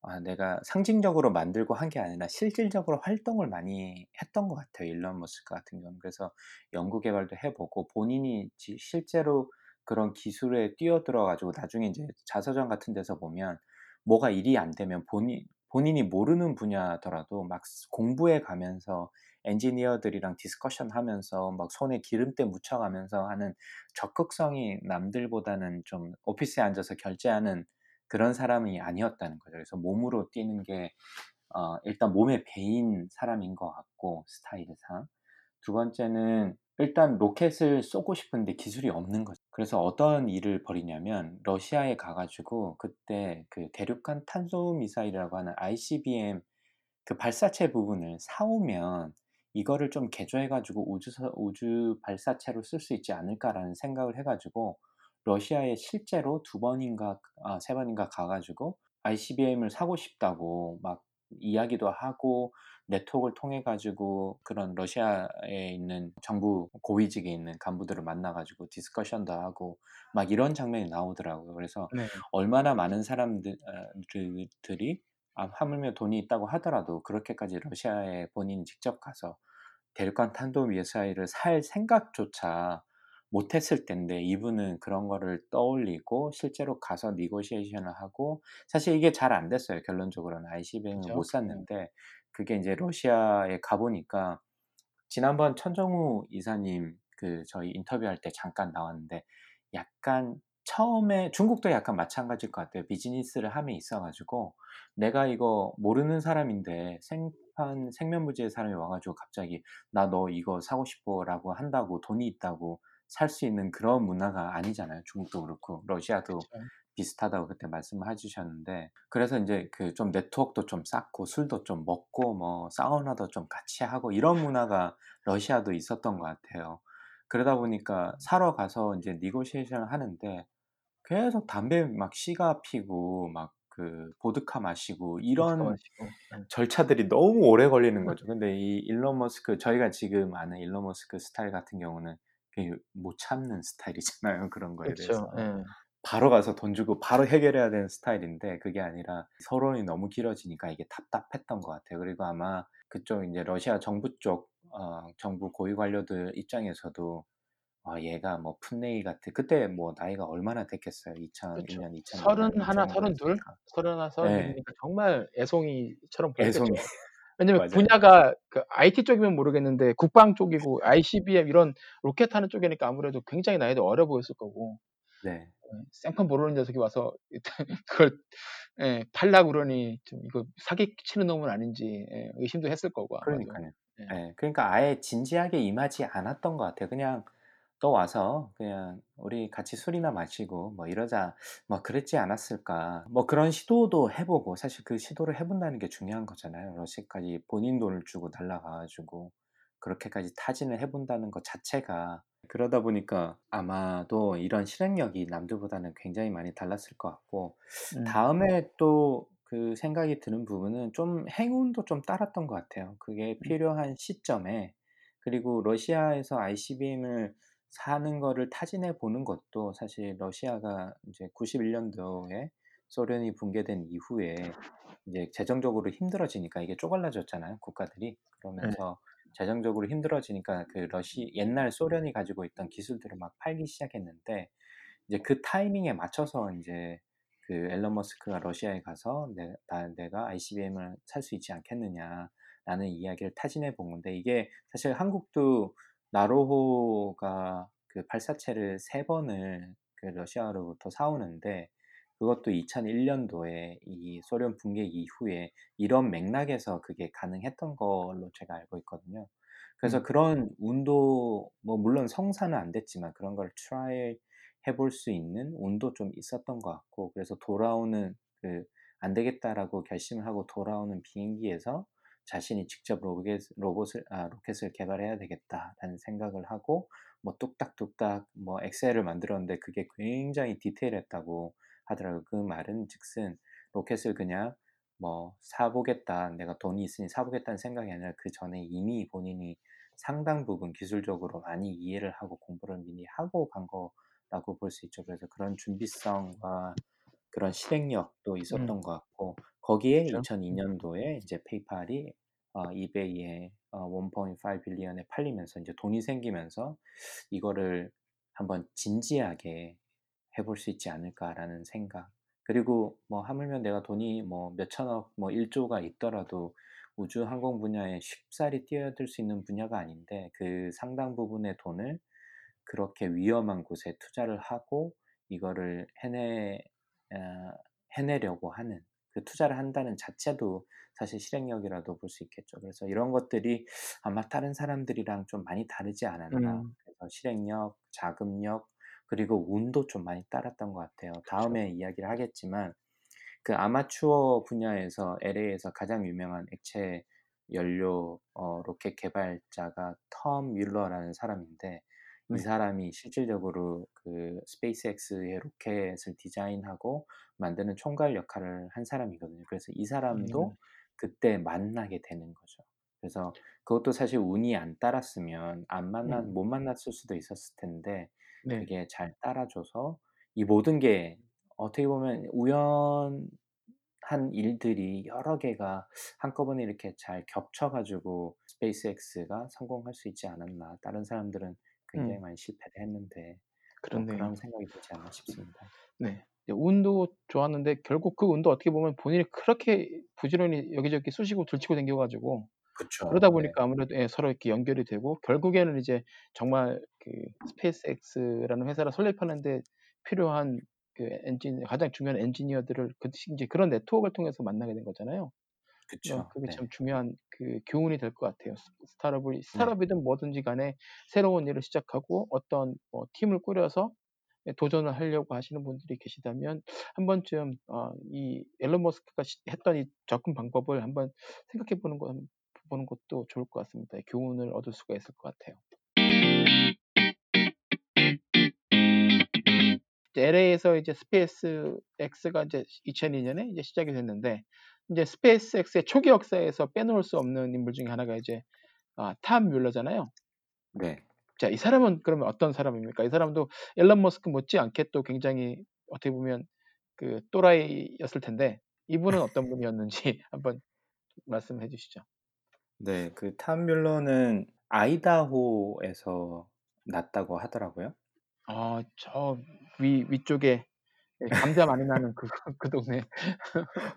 아, 내가 상징적으로 만들고 한 게 아니라 실질적으로 활동을 많이 했던 것 같아요. 일론 머스크 같은 경우는. 그래서 연구 개발도 해보고 본인이 지- 실제로 그런 기술에 뛰어들어 가지고 나중에 이제 자서전 같은 데서 보면 뭐가 일이 안 되면 본인 본인이 모르는 분야더라도 막 공부해 가면서 엔지니어들이랑 discussion 하면서 막 손에 기름때 묻혀가면서 하는 적극성이 남들보다는 좀 오피스에 앉아서 결재하는 그런 사람이 아니었다는 거죠. 그래서 몸으로 뛰는 게 어, 일단 몸에 배인 사람인 것 같고 스타일상 두 번째는 일단 로켓을 쏘고 싶은데 기술이 없는 거죠. 그래서 어떤 일을 벌이냐면 러시아에 가가지고 그때 그 대륙간 탄도 미사일이라고 하는 ICBM 그 발사체 부분을 사오면 이거를 좀 개조해가지고 우주 우주 발사체로 쓸 수 있지 않을까라는 생각을 해가지고 러시아에 실제로 두 번인가 아, 세 번인가 가가지고 ICBM을 사고 싶다고 막 이야기도 하고 네트워크를 통해 가지고 그런 러시아에 있는 정부 고위직에 있는 간부들을 만나 가지고 디스커션도 하고 막 이런 장면이 나오더라고요. 그래서 네. 얼마나 많은 사람들이 아, 하물며 돈이 있다고 하더라도 그렇게까지 러시아에 본인이 직접 가서 대륙간 탄도 미사일을 살 생각조차 못했을 텐데 이분은 그런 거를 떠올리고 실제로 가서 니고시에이션을 하고 사실 이게 잘 안 됐어요 결론적으로는 ICBM을 그죠? 못 샀는데 그게 이제 러시아에 가보니까 지난번 천정우 이사님 그 저희 인터뷰할 때 잠깐 나왔는데 약간 처음에 중국도 약간 마찬가지일 것 같아요. 비즈니스를 함에 있어가지고 내가 이거 모르는 사람인데 생판 생면부지의 사람이 와가지고 갑자기 나 너 이거 사고 싶어라고 한다고 돈이 있다고 살 수 있는 그런 문화가 아니잖아요. 중국도 그렇고 러시아도 그쵸. 비슷하다고 그때 말씀을 해주셨는데 그래서 이제 그 좀 네트워크도 좀 쌓고 술도 좀 먹고 뭐 사우나도 좀 같이 하고 이런 문화가 러시아도 있었던 것 같아요. 그러다 보니까 사러 가서 이제 니고시에이션을 하는데 계속 담배 막 시가 피고 막 그 보드카 마시고 보드카 이런 마시고. 예. 절차들이 너무 오래 걸리는 거죠. 근데 이 일론 머스크 저희가 지금 아는 일론 머스크 스타일 같은 경우는 못 참는 스타일이잖아요. [laughs] 그런 거에 그렇죠. 대해서. 예. 바로 가서 돈 주고 바로 해결해야 되는 스타일인데 그게 아니라 서론이 너무 길어지니까 이게 답답했던 것 같아요. 그리고 아마 그쪽 이제 러시아 정부 쪽 어, 정부 고위 관료들 입장에서도 아, 얘가 뭐 풋내기 같은 그때 뭐 나이가 얼마나 됐겠어요? 2001년, 2002년 서른 하나, 서른 둘, 서른 하나, 서른 네. 정말 애송이처럼 보였겠죠. 애송이 왜냐면 맞아요. 분야가 그 IT 쪽이면 모르겠는데 국방 쪽이고 ICBM 이런 로켓 하는 쪽이니까 아무래도 굉장히 나이도 어려 보였을 거고 네. 예, 생판 모르는 녀석이 와서 [laughs] 그걸 예, 팔라고 그러니 좀 이거 사기 치는 놈은 아닌지 예, 의심도 했을 거고. 그러니까요. 예. 예, 그러니까 아예 진지하게 임하지 않았던 것 같아요. 그냥 또 와서 그냥 우리 같이 술이나 마시고 뭐 이러자 뭐 그랬지 않았을까. 뭐 그런 시도도 해보고 사실 그 시도를 해본다는 게 중요한 거잖아요. 러시아까지 본인 돈을 주고 날라가가지고 그렇게까지 타진을 해본다는 것 자체가 그러다 보니까 아마도 이런 실행력이 남들보다는 굉장히 많이 달랐을 것 같고 음. 다음에 또 그 생각이 드는 부분은 좀 행운도 좀 따랐던 것 같아요. 그게 필요한 시점에 그리고 러시아에서 ICBM을 사는 거를 타진해 보는 것도 사실 러시아가 이제 91년도에 소련이 붕괴된 이후에 이제 재정적으로 힘들어지니까 이게 쪼갈라졌잖아요, 국가들이. 그러면서 재정적으로 힘들어지니까 그 러시 옛날 소련이 가지고 있던 기술들을 막 팔기 시작했는데 이제 그 타이밍에 맞춰서 이제 그 앨런 머스크가 러시아에 가서 내, 나, 내가 ICBM을 살 수 있지 않겠느냐라는 이야기를 타진해 본 건데 이게 사실 한국도 나로호가 그 발사체를 세 번을 그 러시아로부터 사오는데 그것도 2001년도에 이 소련 붕괴 이후에 이런 맥락에서 그게 가능했던 걸로 제가 알고 있거든요. 그래서 음. 그런 운도 뭐 물론 성사는 안 됐지만 그런 걸 try 해볼 수 있는 운도 좀 있었던 것 같고 그래서 돌아오는 그 안 되겠다라고 결심을 하고 돌아오는 비행기에서 자신이 직접 로켓, 로봇을 아, 로켓을 개발해야 되겠다라는 생각을 하고 뭐 뚝딱뚝딱 뭐 엑셀을 만들었는데 그게 굉장히 디테일했다고 하더라고요. 그 말은 즉슨 로켓을 그냥 뭐 사보겠다 내가 돈이 있으니 사보겠다는 생각이 아니라 그 전에 이미 본인이 상당 부분 기술적으로 많이 이해를 하고 공부를 미리 하고 간 거라고 볼 수 있죠. 그래서 그런 준비성과 그런 실행력도 있었던 음. 것 같고 거기에 그렇죠. 2002년도에 이제 페이팔이 어, 이베이에 어, 1.5 빌리언에 팔리면서 이제 돈이 생기면서 이거를 한번 진지하게 해볼 수 있지 않을까라는 생각. 그리고 뭐 하물며 내가 돈이 뭐 몇천억, 뭐 1조가 있더라도 우주 항공 분야에 쉽사리 뛰어들 수 있는 분야가 아닌데 그 상당 부분의 돈을 그렇게 위험한 곳에 투자를 하고 이거를 해내 어, 해내려고 하는 그 투자를 한다는 자체도 사실 실행력이라도 볼 수 있겠죠. 그래서 이런 것들이 아마 다른 사람들이랑 좀 많이 다르지 않았나. 음. 그래서 실행력, 자금력, 그리고 운도 좀 많이 따랐던 것 같아요. 다음에 이야기를 하겠지만 그 아마추어 분야에서 LA에서 가장 유명한 액체 연료 어, 로켓 개발자가 텀 뮬러라는 사람인데 이 네. 사람이 실질적으로 그 SpaceX의 로켓을 디자인하고 만드는 총괄 역할을 한 사람이거든요. 그래서 이 사람도 음. 그때 만나게 되는 거죠. 그래서 그것도 사실 운이 안 따랐으면 안 만나 음. 못 만났을 수도 있었을 텐데 네. 그게 잘 따라줘서 이 모든 게 어떻게 보면 우연한 일들이 여러 개가 한꺼번에 이렇게 잘 겹쳐가지고 SpaceX가 성공할 수 있지 않았나. 다른 사람들은 굉장히 음. 많이 실패를 했는데 뭐 그렇네요. 그런 생각이 들지 않나 싶습니다. 네. 운도 좋았는데 결국 그 운도 어떻게 보면 본인이 그렇게 부지런히 여기저기 쑤시고 들치고 댕겨가지고 그쵸. 그러다 네. 보니까 아무래도 예, 서로 이렇게 연결이 되고 결국에는 이제 정말 그 SpaceX라는 회사를 설립하는데 필요한 그 엔진 가장 중요한 엔지니어들을 그 이제 그런 네트워크를 통해서 만나게 된 거잖아요. 어, 그쵸. 그게 네. 참 중요한 그 교훈이 될 것 같아요. 스- 스타트업을 네. 스타트업이든 뭐든지 간에 새로운 일을 시작하고 어떤 뭐 팀을 꾸려서 예, 도전을 하려고 하시는 분들이 계시다면 한 번쯤 어, 이 일론 머스크가 시- 했던 이 접근 방법을 한번 생각해 보는 거 보는 것도 좋을 것 같습니다. 교훈을 얻을 수가 있을 것 같아요. LA에서 이제 SpaceX가 이제 2002년에 이제 시작이 됐는데 이제 SpaceX의 초기 역사에서 빼놓을 수 없는 인물 중에 하나가 이제 아, 탐 뮬러잖아요. 네. 자, 이 사람은 그러면 어떤 사람입니까? 이 사람도 앨런 머스크 못지않게 또 굉장히 어떻게 보면 그 또라이였을 텐데 이분은 어떤 [laughs] 분이었는지 [laughs] 한번 말씀해 주시죠. 네, 그 탐 뮬러는 아이다호에서 났다고 하더라고요. 아, 저 위, 위쪽에 예, 감자 많이 나는 그, [laughs] 그 동네.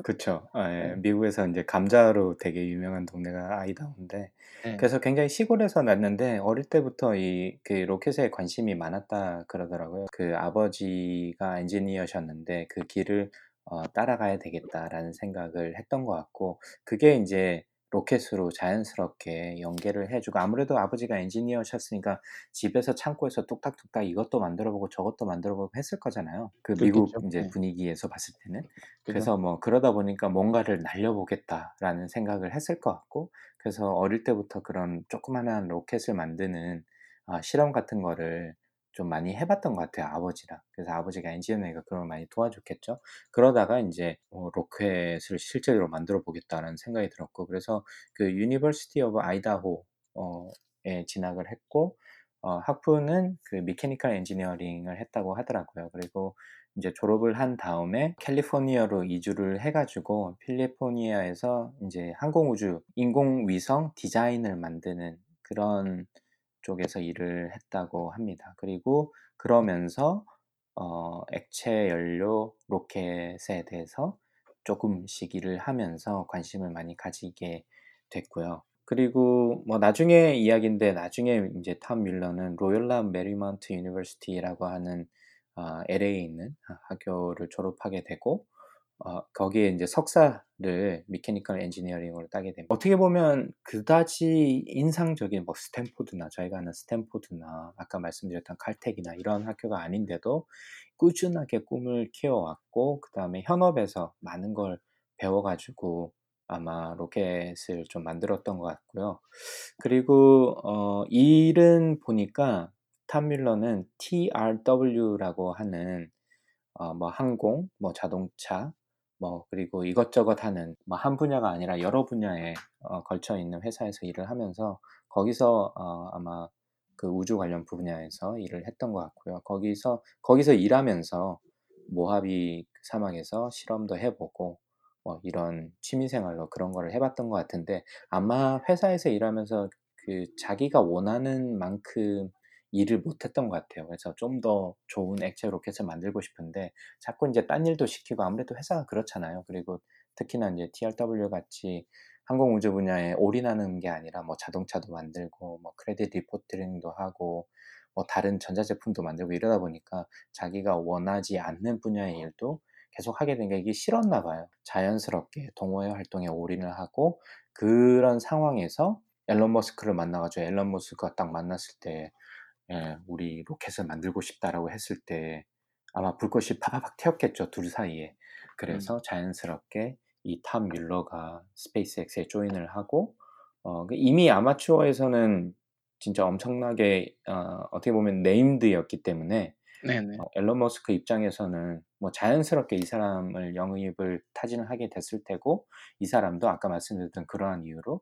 그쵸. 아, 예. 네. 미국에서 이제 감자로 되게 유명한 동네가 아이다호인데, 네. 그래서 굉장히 시골에서 났는데, 어릴 때부터 이, 그 로켓에 관심이 많았다 그러더라고요. 그 아버지가 엔지니어셨는데, 그 길을 어, 따라가야 되겠다라는 생각을 했던 것 같고, 그게 이제 로켓으로 자연스럽게 연계를 해주고 아무래도 아버지가 엔지니어셨으니까 집에서 창고에서 뚝딱뚝딱 이것도 만들어보고 저것도 만들어보고 했을 거잖아요. 그 미국 그렇겠죠. 이제 네. 분위기에서 봤을 때는 그죠? 그래서 뭐 그러다 보니까 뭔가를 날려보겠다라는 생각을 했을 것 같고 그래서 어릴 때부터 그런 조그마한 로켓을 만드는 아, 실험 같은 거를 좀 많이 해봤던 것 같아요 아버지랑 그래서 아버지가 엔지니어니까 그런 걸 많이 도와줬겠죠 그러다가 이제 어, 로켓을 실제로 만들어 보겠다는 생각이 들었고 그래서 그 University of Idaho에 진학을 했고 어, 학부는 그 mechanical engineering을 했다고 하더라고요. 그리고 이제 졸업을 한 다음에 캘리포니아로 이주를 해가지고 캘리포니아에서 이제 항공우주 인공위성 디자인을 만드는 그런 쪽에서 일을 했다고 합니다. 그리고 그러면서 어, 액체 연료 로켓에 대해서 조금씩 일을 하면서 관심을 많이 가지게 됐고요. 그리고 뭐 나중에 이야기인데 나중에 이제 탐 뮬러는 Loyola Marymount University라고 하는 어, LA에 있는 학교를 졸업하게 되고 어, 거기에 이제 석사 를 미케니컬 엔지니어링으로 따게 됩니다. 어떻게 보면 그다지 인상적인 뭐 스탠포드나 저희가 아는 스탠포드나 아까 말씀드렸던 칼텍이나 이런 학교가 아닌데도 꾸준하게 꿈을 키워왔고 그 다음에 현업에서 많은 걸 배워가지고 아마 로켓을 좀 만들었던 것 같고요. 그리고 어, 일은 보니까 탐 뮬러는 TRW라고 하는 어, 뭐 항공, 뭐 자동차, 뭐 그리고 이것저것 하는 뭐 한 분야가 아니라 여러 분야에 어, 걸쳐 있는 회사에서 일을 하면서 거기서 어, 아마 그 우주 관련 분야에서 일을 했던 것 같고요. 거기서 거기서 일하면서 모하비 사막에서 실험도 해보고 뭐 이런 취미생활로 그런 거를 해봤던 것 같은데 아마 회사에서 일하면서 그 자기가 원하는 만큼 일을 못했던 것 같아요. 그래서 좀 더 좋은 액체 로켓을 만들고 싶은데 자꾸 이제 딴 일도 시키고 아무래도 회사가 그렇잖아요. 그리고 특히나 이제 TRW 같이 항공우주 분야에 올인하는 게 아니라 뭐 자동차도 만들고 뭐 크레딧 리포트링도 하고 뭐 다른 전자제품도 만들고 이러다 보니까 자기가 원하지 않는 분야의 일도 계속 하게 된 게 이게 싫었나 봐요. 자연스럽게 동호회 활동에 올인을 하고 그런 상황에서 일론 머스크를 만나가지고 일론 머스크가 딱 만났을 때 예, 우리 로켓을 만들고 싶다라고 했을 때 아마 불꽃이 파바박 튀었겠죠 둘 사이에 그래서 음. 자연스럽게 이 탐 뮬러가 SpaceX에 join을 하고 어, 그 이미 아마추어에서는 진짜 엄청나게 어, 어떻게 보면 named였기 때문에 네네. 어, 일론 머스크 입장에서는 뭐 자연스럽게 이 사람을 영입을 타진을 하게 됐을 테고 이 사람도 아까 말씀드렸던 그러한 이유로 어,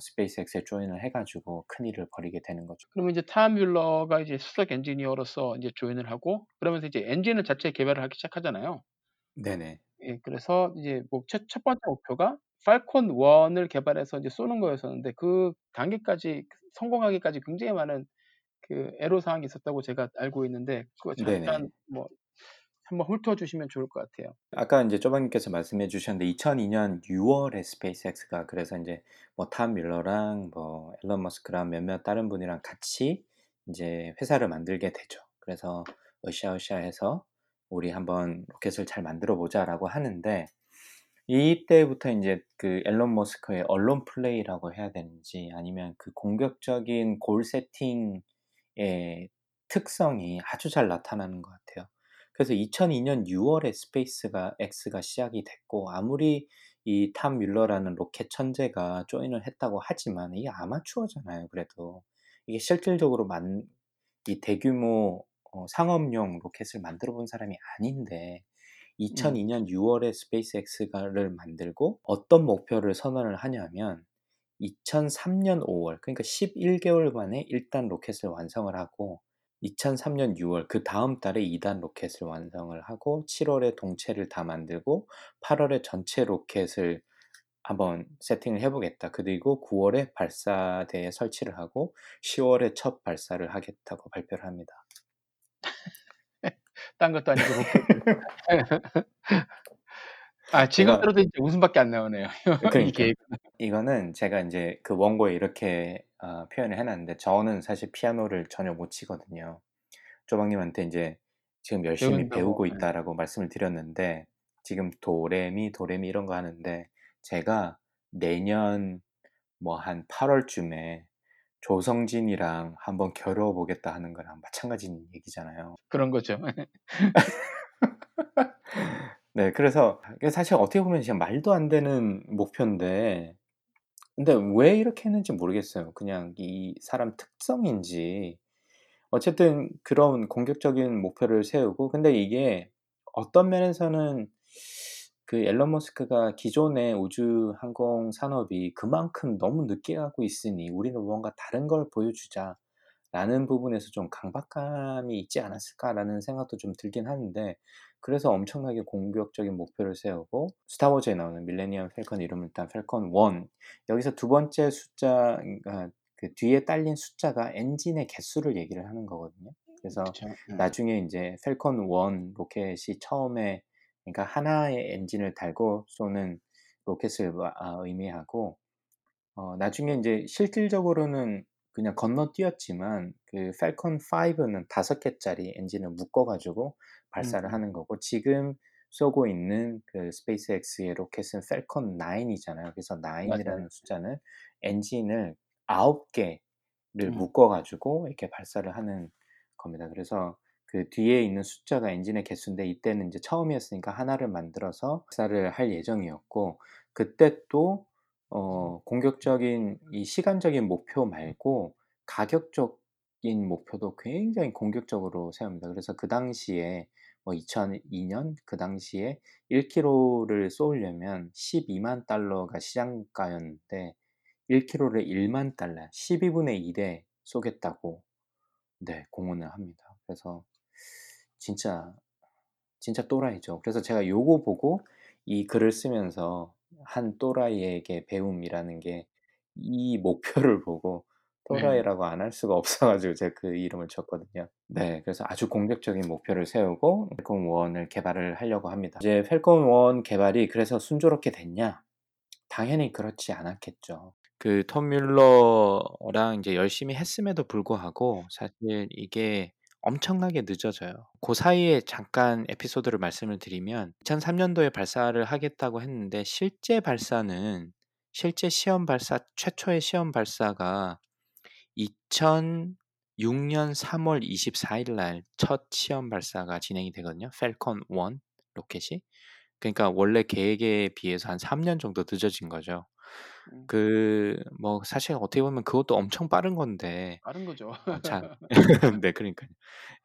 SpaceX에 join을 해가지고 큰 일을 벌이게 되는 거죠. 그러면 이제 탐 뮬러가 이제 수석 엔지니어로서 이제 join을 하고 그러면서 이제 엔진을 자체 개발을 하기 시작하잖아요. 네네. 예, 그래서 이제 뭐 첫, 첫 번째 목표가 Falcon 1을 개발해서 이제 쏘는 거였었는데 그 단계까지 성공하기까지 굉장히 많은 그 애로 사항이 있었다고 제가 알고 있는데 그거 네네. 잠깐 뭐 한번 훑어 주시면 좋을 것 같아요. 아까 이제 쪼박님께서 말씀해 주셨는데 2002년 6월에 스페이스X가 그래서 이제 뭐 탐 뮬러랑 뭐 앨런 머스크랑 몇몇 다른 분이랑 같이 이제 회사를 만들게 되죠. 그래서 으쌰으쌰해서 우리 한번 로켓을 잘 만들어 보자라고 하는데 이때부터 이제 그 앨런 머스크의 언론 플레이라고 해야 되는지 아니면 그 공격적인 goal setting의 특성이 아주 잘 나타나는 것 같아요. 그래서 2002년 6월에 스페이스가 X가 시작이 됐고 아무리 이 탐 뮬러라는 로켓 천재가 join을 했다고 하지만 이게 아마추어잖아요. 그래도 이게 실질적으로 만, 이 대규모 어, 상업용 로켓을 만들어 본 사람이 아닌데 음. 2002년 6월에 스페이스X를 만들고 어떤 목표를 선언을 하냐면 2003년 5월 그러니까 11개월 만에 1단 로켓을 완성을 하고 2003년 6월 그 다음 달에 2단 로켓을 완성을 하고 7월에 동체를 다 만들고 8월에 전체 로켓을 한번 세팅을 해보겠다. 그리고 9월에 발사대에 설치를 하고 10월에 첫 발사를 하겠다고 발표를 합니다. [laughs] 딴 것도 아니고. [laughs] 아 지금 들어도 이제 웃음밖에 안 나오네요. [laughs] 이 그러니까 계획. 이거는 제가 이제 그 원고에 이렇게 어, 표현을 해놨는데 저는 사실 피아노를 전혀 못 치거든요. 조방님한테 이제 지금 열심히. 배우고 예. 있다라고 말씀을 드렸는데 지금 도레미 도레미 이런 거 하는데 제가 내년 뭐 한 8월쯤에 조성진이랑 한번 겨뤄 보겠다 하는 거랑 마찬가지 얘기잖아요. 그런 거죠. [laughs] 네, 그래서 사실 어떻게 보면 진짜 말도 안 되는 목표인데, 근데 왜 이렇게 했는지 모르겠어요. 그냥 이 사람 특성인지. 어쨌든 그런 공격적인 목표를 세우고, 근데 이게 어떤 면에서는 그 앨런 머스크가 기존의 우주 항공 산업이 그만큼 너무 늦게 가고 있으니 우리는 뭔가 다른 걸 보여주자. 라는 부분에서 좀 강박감이 있지 않았을까라는 생각도 좀 들긴 하는데 그래서 엄청나게 공격적인 목표를 세우고 스타워즈에 나오는 밀레니엄 펠컨 이름을 딴 펠컨 1 여기서 두 번째 숫자 그러니까 그 뒤에 딸린 숫자가 엔진의 개수를 얘기를 하는 거거든요. 그래서 그쵸. 예. 나중에 이제 팰컨 1 로켓이 처음에 그러니까 하나의 엔진을 달고 쏘는 로켓을 아, 의미하고 어, 나중에 이제 실질적으로는 그냥 건너뛰었지만 그 팰컨 5는 다섯 개짜리 엔진을 묶어가지고 발사를 음. 하는 거고 지금 쏘고 있는 그 스페이스X의 로켓은 팰컨 9이잖아요. 그래서 9이라는 맞아요. 숫자는 엔진을 아홉 개를 음. 묶어가지고 이렇게 발사를 하는 겁니다. 그래서 그 뒤에 있는 숫자가 엔진의 개수인데 이때는 이제 처음이었으니까 하나를 만들어서 발사를 할 예정이었고 그때 또 어, 공격적인 이 시간적인 목표 말고 가격적인 목표도 굉장히 공격적으로 세웁니다. 그래서 그 당시에 뭐 2002 년 그 당시에 1kg를 쏘려면 12만 달러가 시장가였는데 1kg를 1만 달러, 12분의 1 에 쏘겠다고 네, 공언을 합니다. 그래서 진짜 진짜 또라이죠. 그래서 제가 요거 보고 이 글을 쓰면서 한 또라이에게 배움이라는 게 이 목표를 보고 네. 또라이라고 안 할 수가 없어 가지고 제가 그 이름을 줬거든요. 네, 그래서 아주 공격적인 목표를 세우고 펠콘 1을 개발을 하려고 합니다. 이제 펠콘 1 개발이 그래서 순조롭게 됐냐? 당연히 그렇지 않았겠죠. 그 톰 뮬러랑 이제 열심히 했음에도 불구하고 사실 이게 엄청나게 늦어져요. 그 사이에 잠깐 에피소드를 말씀을 드리면 2003년도에 발사를 하겠다고 했는데 실제 발사는 실제 시험 발사 최초의 시험 발사가 2006년 3월 24일 날 첫 시험 발사가 진행이 되거든요. 펠컨 1 로켓이. 그러니까 원래 계획에 비해서 한 3년 정도 늦어진 거죠. 음. 그 뭐 사실 어떻게 보면 그것도 엄청 빠른 건데 빠른 거죠. 어 자 [laughs] [laughs] 네 그러니까요.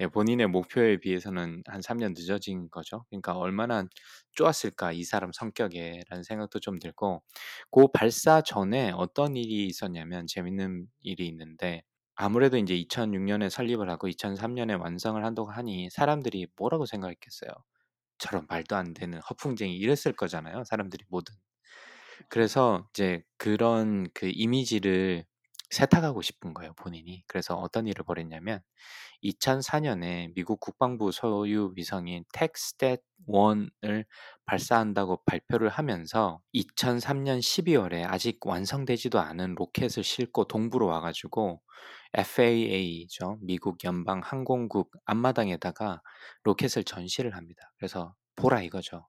예 본인의 목표에 비해서는 한 3 년 늦어진 거죠. 그러니까 '얼마나 좋았을까 이 사람 성격에.'라는 생각도 좀 들고 고 발사 전에 어떤 일이 있었냐면 재밌는 일이 있는데 아무래도 인제 2006 년에 설립을 하고 2003 년에 완성을 한다고 하니 사람들이 뭐라고 생각했겠어요. '저런 말도 안 되는 허풍쟁이.' 이랬을 거잖아요 사람들이 모두. 그래서 이제 그런 그 이미지를 세탁하고 싶은 거예요 본인이. 그래서 어떤 일을 벌였냐면 2004년에 미국 국방부 소유 위성인 텍스탯 1을 발사한다고 발표를 하면서 2003년 12월에 아직 완성되지도 않은 로켓을 싣고 동부로 와 가지고 FAA죠. 미국 연방 항공국 앞마당에다가 로켓을 전시를 합니다. 그래서 "보라." 이거죠. "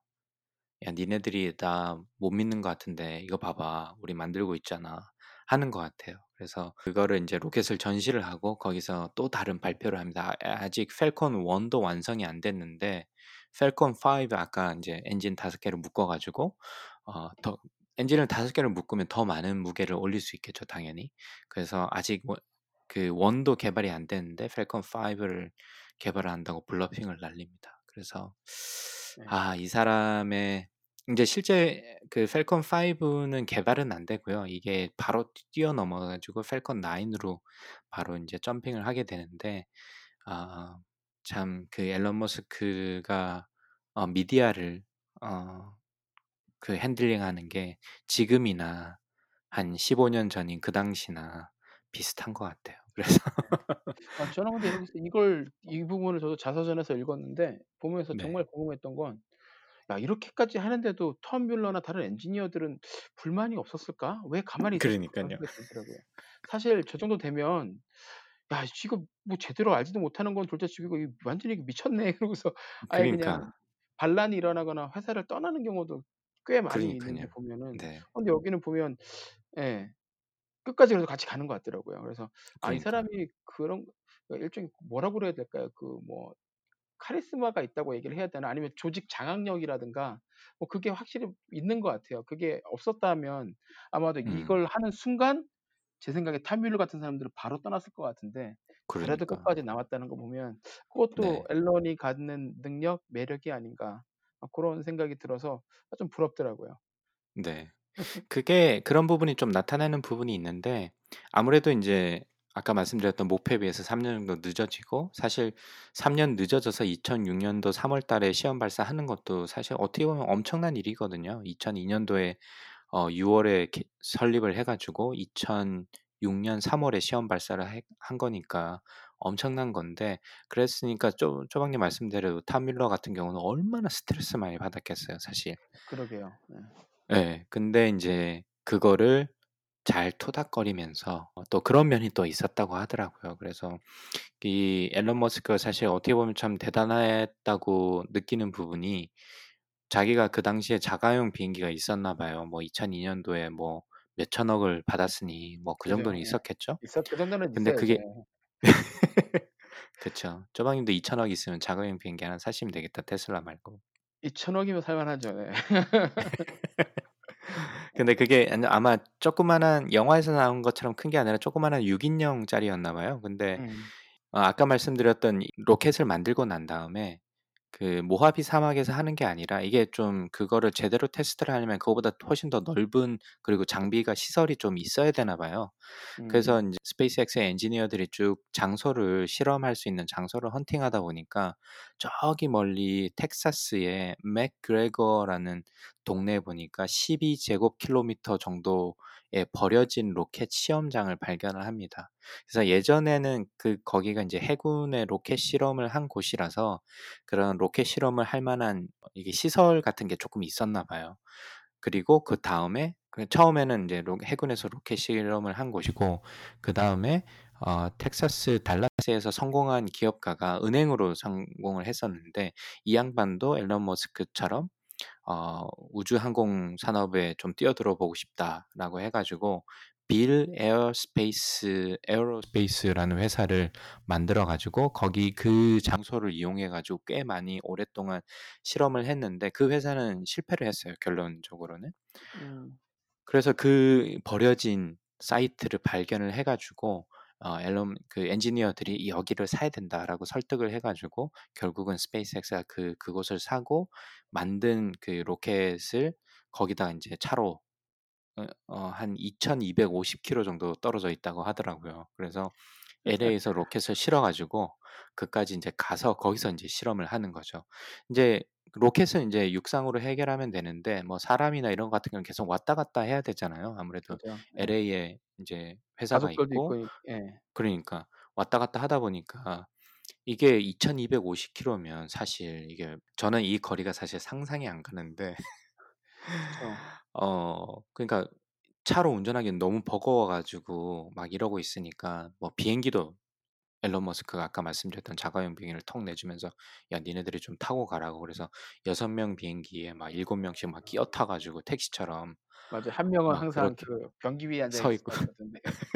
야 니네들이 나 못 믿는 것 같은데 이거 봐봐. 우리 만들고 있잖아." 하는 것 같아요. 그래서 그거를 인제 로켓을 전시를 하고 거기서 또 다른 발표를 합니다. 아 아직 팰컨 1도 완성이 안 됐는데 팰컨 5 아까 인제 엔진 다섯 개를 묶어 가지고 어 더 엔진을 다섯 개를 묶으면 더 많은 무게를 올릴 수 있겠죠 당연히. 그래서 아직 원그 1도 개발이 안 됐는데 팰컨 5를 개발을 한다고 블러핑을 날립니다. 그래서 네. 아, 이 사람의 이제 실제 그 펠컨 5는 개발은 안 되고요. 이게 바로 뛰어넘어 가지고 펠컨 9으로 바로 이제 점핑을 하게 되는데 아, 참 그 앨런 머스크가 어, 미디어를 어, 그 핸들링하는 게 지금이나 한 15년 전인 그 당시나 비슷한 것 같아요. [laughs] 그래서 아, 저는 근데 이걸 이 부분을 저도 자서전에서 읽었는데 보면서 네. 정말 궁금했던 건 야, 이렇게까지 하는데도 톰 뮬러나 다른 엔지니어들은 불만이 없었을까? 왜 가만히 그러니까요. 사실 저 정도 되면 야, 이거 뭐 제대로 알지도 못하는 건 둘째치고 이거 완전히 미쳤네. [laughs] 그러고서 아예 그냥 그러니까 반란이 일어나거나 회사를 떠나는 경우도 꽤 많이 있는데 그러니까요. 보면은 네. 근데 여기는 보면 예. 끝까지 그래도 같이 가는 것 같더라고요. 그래서 아, 이 그러니까 사람이 그런 일종의 뭐라고 그래야 될까요? 그 뭐 카리스마가 있다고 얘기를 해야 되나? 아니면 조직 장악력이라든가 뭐 그게 확실히 있는 것 같아요. 그게 없었다면 아마도 음. 이걸 하는 순간 제 생각에 탐 뮬러 같은 사람들은 바로 떠났을 것 같은데 그래도 그러니까. 끝까지 남았다는 거 보면 그것도 네. 앨런이 갖는 능력, 매력이 아닌가 아, 그런 생각이 들어서 좀 부럽더라고요. 네. 그게 그런 부분이 좀 나타나는 부분이 있는데 아무래도 인제 아까 말씀드렸던 목표에 비해서 3년 정도 늦어지고 사실 3년 늦어져서 2006 년도 3월 달에 시험 발사하는 것도 사실 어떻게 보면 엄청난 일이거든요. 2002 년도에 어 6 월에 개 설립을 해 가지고 2006년 3 월에 시험 발사를 해 한 거니까 엄청난 건데 그랬으니까 쪼 쪼박님 말씀대로 탐 밀러 같은 경우는 얼마나 스트레스 많이 받았겠어요 사실. 그러게요. 네. 예. 근데 인제 그거를 잘 토닥거리면서 어 또 그런 면이 또 있었다고 하더라고요. 그래서 이 앨런 머스크가 사실 어떻게 보면 참 대단했다고 느끼는 부분이 자기가 그 당시에 자가용 비행기가 있었나 봐요. 뭐 2002 년도에 뭐 몇천억을 받았으니 뭐그 정도는. 예. 있었겠죠? 있어 그 정도는 근데 있어야죠. 그게 [laughs] 그쵸. 쪼박님도 2,000억 있으면 자가용 비행기 하나 사시면 되겠다 테슬라 말고. 2,000 억 이면 살 만하죠. 네. 근데 그게 아마 조그마한 영화에서 나온 것처럼 큰 게 아니라 조그마한 6 인용짜리였나 봐요. 근데 음. 어 아까 말씀드렸던 이 로켓을 만들고 난 다음에 그 모하비 사막에서 하는 게 아니라 이게 좀 그거를 제대로 테스트를 하려면 그거보다 훨씬 더 넓은 그리고 장비가 시설이 좀 있어야 되나 봐요. 그래서 음. 인제 스페이스X의 엔지니어들이 쭉 장소를 실험할 수 있는 장소를 헌팅하다 보니까 저기 멀리 텍사스의 맥그레거라는 동네에 보니까 12 제곱킬로미터 정도의 버려진 로켓 시험장을 발견을 합니다. 그래서 예전에는 그 거기가 인제 해군의 로켓 실험을 한 곳이라서 그런 로켓 실험을 할 만한 이게 시설 같은 게 쪼끔 있었나 봐요. 그리고 그 다음에 그 처음에는 로 해군에서 로켓 실험을 한 곳이고 그 다음에 어 텍사스 달라스에서 성공한 기업가가 은행으로 성공을 했었는데 이 양반도 앨런 머스크처럼 어 "우주 항공 산업에 좀 뛰어들어 보고 싶다."라고 해 가지고 Beal Airspace Aerospace라는 회사를 만들어 가지고 거기 그 장소를 이용해 가지고 꽤 많이 오랫동안 실험을 했는데 그 회사는 실패를 했어요 결론적으로는. 음. 그래서 그 버려진 사이트를 발견을 해 가지고 어 앨런 그 엔지니어들이 "여기를 사야 된다."라고 설득을 해 가지고 결국은 스페이스X가 그 그곳을 사고 만든 그 로켓을 거기다가 인제 차로 어 어 한 2,250 킬로 정도 떨어져 있다고 하더라고요. 그래서 LA에서 로켓을 실어 가지고 그까지 인제 가서 거기서 인제 실험을 하는 거죠. 인제 로켓은 인제 육상으로 해결하면 되는데 뭐 사람이나 이런 거 같은 경우는 계속 왔다 갔다 해야 되잖아요. 아무래도 그죠. 예. LA에 인제 회사가 가족들도 있고 있고 이 예. 그러니까 왔다 갔다 하다 보니까 이게 2,250 킬로면 사실 이게 저는 이 거리가 사실 상상이 안 가는데 그쵸. [laughs] 어 그러니까 차로 운전하기엔 너무 버거워 가지고 막 이러고 있으니까 뭐 비행기도 앨런 머스크가 아까 말씀드렸던 자가용 비행기를 턱 내주면서 "야 니네들이 좀 타고 가라."고 그래서 6 명 비행기에 막 7 명씩 막 끼어 타 가지고 택시처럼 맞아요. 한 명은 막 항상 그렇게 그 변기 위에 앉아 서 있고 있었던데. [laughs]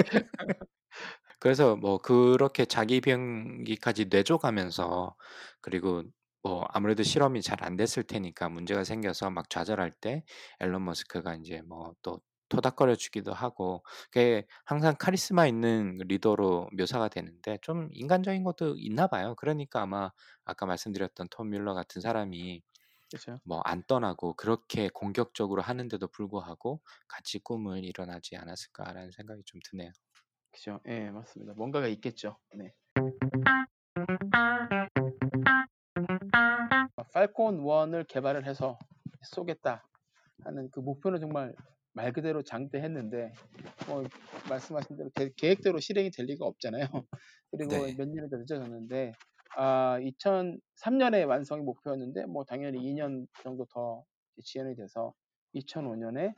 그래서 뭐 그렇게 자기 비행기까지 내줘 가면서 그리고 뭐 아무래도 실험이 잘 안 됐을 테니까 문제가 생겨서 막 좌절할 때 앨런 머스크가 인제 뭐 또 토닥거려 주기도 하고 그게 항상 카리스마 있는 리더로 묘사가 되는데 좀 인간적인 것도 있나 봐요. 그러니까 아마 아까 말씀드렸던 톰 뮬러 같은 사람이 그쵸. 뭐안 떠나고 그렇게 공격적으로 하는데도 불구하고 같이 꿈을 이뤄나지 않았을까라는 생각이 좀 드네요. 그죠. 예, 맞습니다. 뭔가가 있겠죠. 네. 팔콘 1을 개발을 해서 쏘겠다 하는 그 목표는 정말 말 그대로 장대했는데 뭐 말씀하신 대로 대- 계획대로 실행이 될 리가 없잖아요. [laughs] 그리고 네. 몇 년이 더 늦어졌는데 아 2003년에 완성이 목표였는데 뭐 당연히 2년 정도 더 지연이 돼서 2005년에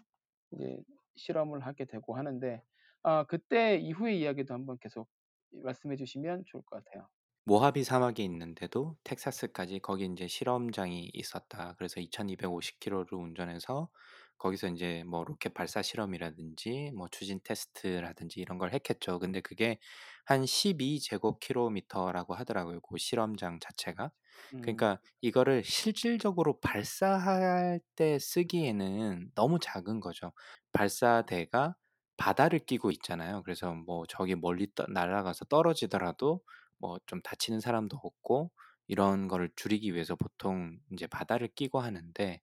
이제 실험을 하게 되고 하는데 아 그때 이후의 이야기도 한번 계속 말씀해 주시면 좋을 것 같아요. 모하비 사막에 있는데도 텍사스까지 거기 인제 실험장이 있었다. 그래서 2250km를 운전해서 거기서 인제 뭐 로켓 발사 실험이라든지 뭐 추진 테스트라든지 이런 걸 했겠죠. 근데 그게 한 12제곱킬로미터라고 하더라고요, 고 실험장 자체가. 음. 그러니까 이거를 실질적으로 발사할 때 쓰기에는 너무 작은 거죠. 발사대가 바다를 끼고 있잖아요. 그래서 뭐 저기 멀리 떠 날아가서 떨어지더라도 뭐 좀 다치는 사람도 없고 이런 거를 줄이기 위해서 보통 인제 바다를 끼고 하는데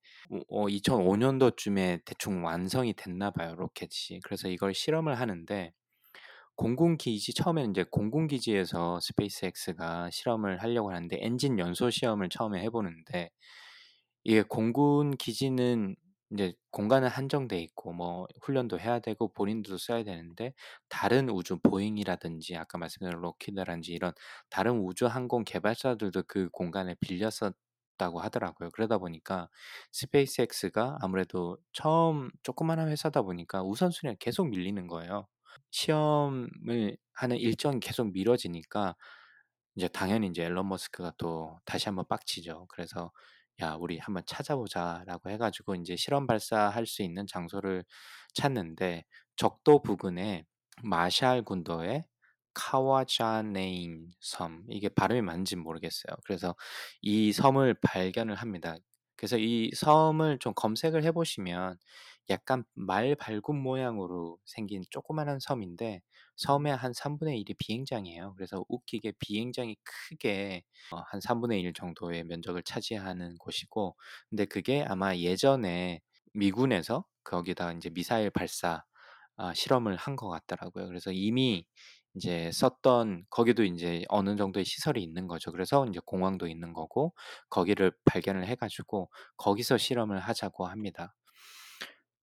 어 2005년도쯤에 대충 완성이 됐나 봐요, 로켓이. 그래서 이걸 실험을 하는데 공군기지 처음에는 인제 공군기지에서 스페이스X가 실험을 하려고 하는데 엔진 연소 시험을 처음에 해 보는데 이게 공군 기지는 인제 공간은 한정돼 있고 뭐 훈련도 해야 되고 본인도 써야 되는데 다른 우주 보잉이라든지 아까 말씀드린 록히드라든지 이런 다른 우주 항공 개발사들도 그 공간을 빌렸었다고 하더라고요. 그러다 보니까 스페이스X가 아무래도 처음 조그마한 회사다 보니까 우선순위가 계속 밀리는 거예요. 시험을 하는 일정이 계속 미뤄지니까 이제 당연히 인제 앨런 머스크가 또 다시 한번 빡치죠. 그래서 " 야 우리 한번 찾아보자."라고 해 가지고 인제 실험 발사할 수 있는 장소를 찾는데 적도 부근에 마샬 군도의 카와자네인 섬 이게 발음이 맞는지는 모르겠어요. 그래서 이 섬을 발견을 합니다. 그래서 이 섬을 좀 검색을 해 보시면 약간 말 발굽 모양으로 생긴 조그마한 섬인데 섬의 한 3분의 1이 비행장이에요. 그래서 웃기게 비행장이 크게 어한 3분의 1 정도의 면적을 차지하는 곳이고 근데 그게 아마 예전에 미군에서 거기다가 인제 미사일 발사 아 실험을 한 것 같더라고요. 그래서 이미 인제 썼던 거기도 인제 어느 정도의 시설이 있는 거죠. 그래서 인제 공항도 있는 거고 거기를 발견을 해 가지고 거기서 실험을 하자고 합니다.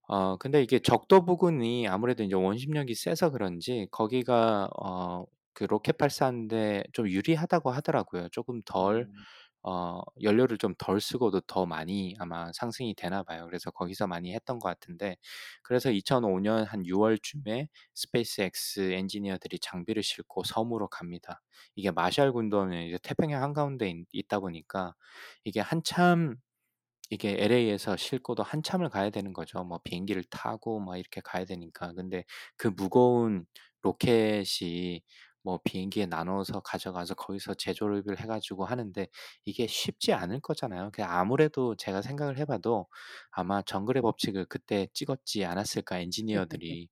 어 근데 이게 적도 부근이 아무래도 인제 원심력이 세서 그런지 거기가 어 그 로켓 발사하는데 좀 유리하다고 하더라고요. 쪼금 덜 음. 어 연료를 좀 덜 쓰고도 더 많이 아마 상승이 되나 봐요. 그래서 거기서 많이 했던 것 같은데 그래서 2005 년 한 6 월쯤에 스페이스X 엔지니어들이 장비를 싣고 섬으로 갑니다. 이게 마샬 군도는 이제 태평양 한가운데 있 있다 보니까 이게 한참 이게 LA에서 싣고도 한참을 가야 되는 거죠. 뭐 비행기를 타고 막 이렇게 가야 되니까. 근데 그 무거운 로켓이 뭐 비행기에 나눠서 가져가서 거기서 재조립을 해 가지고 하는데 이게 쉽지 않을 거잖아요. 그 아무래도 제가 생각을 해 봐도 아마 정글의 법칙을 그때 찍었지 않았을까 [laughs] 엔지니어들이.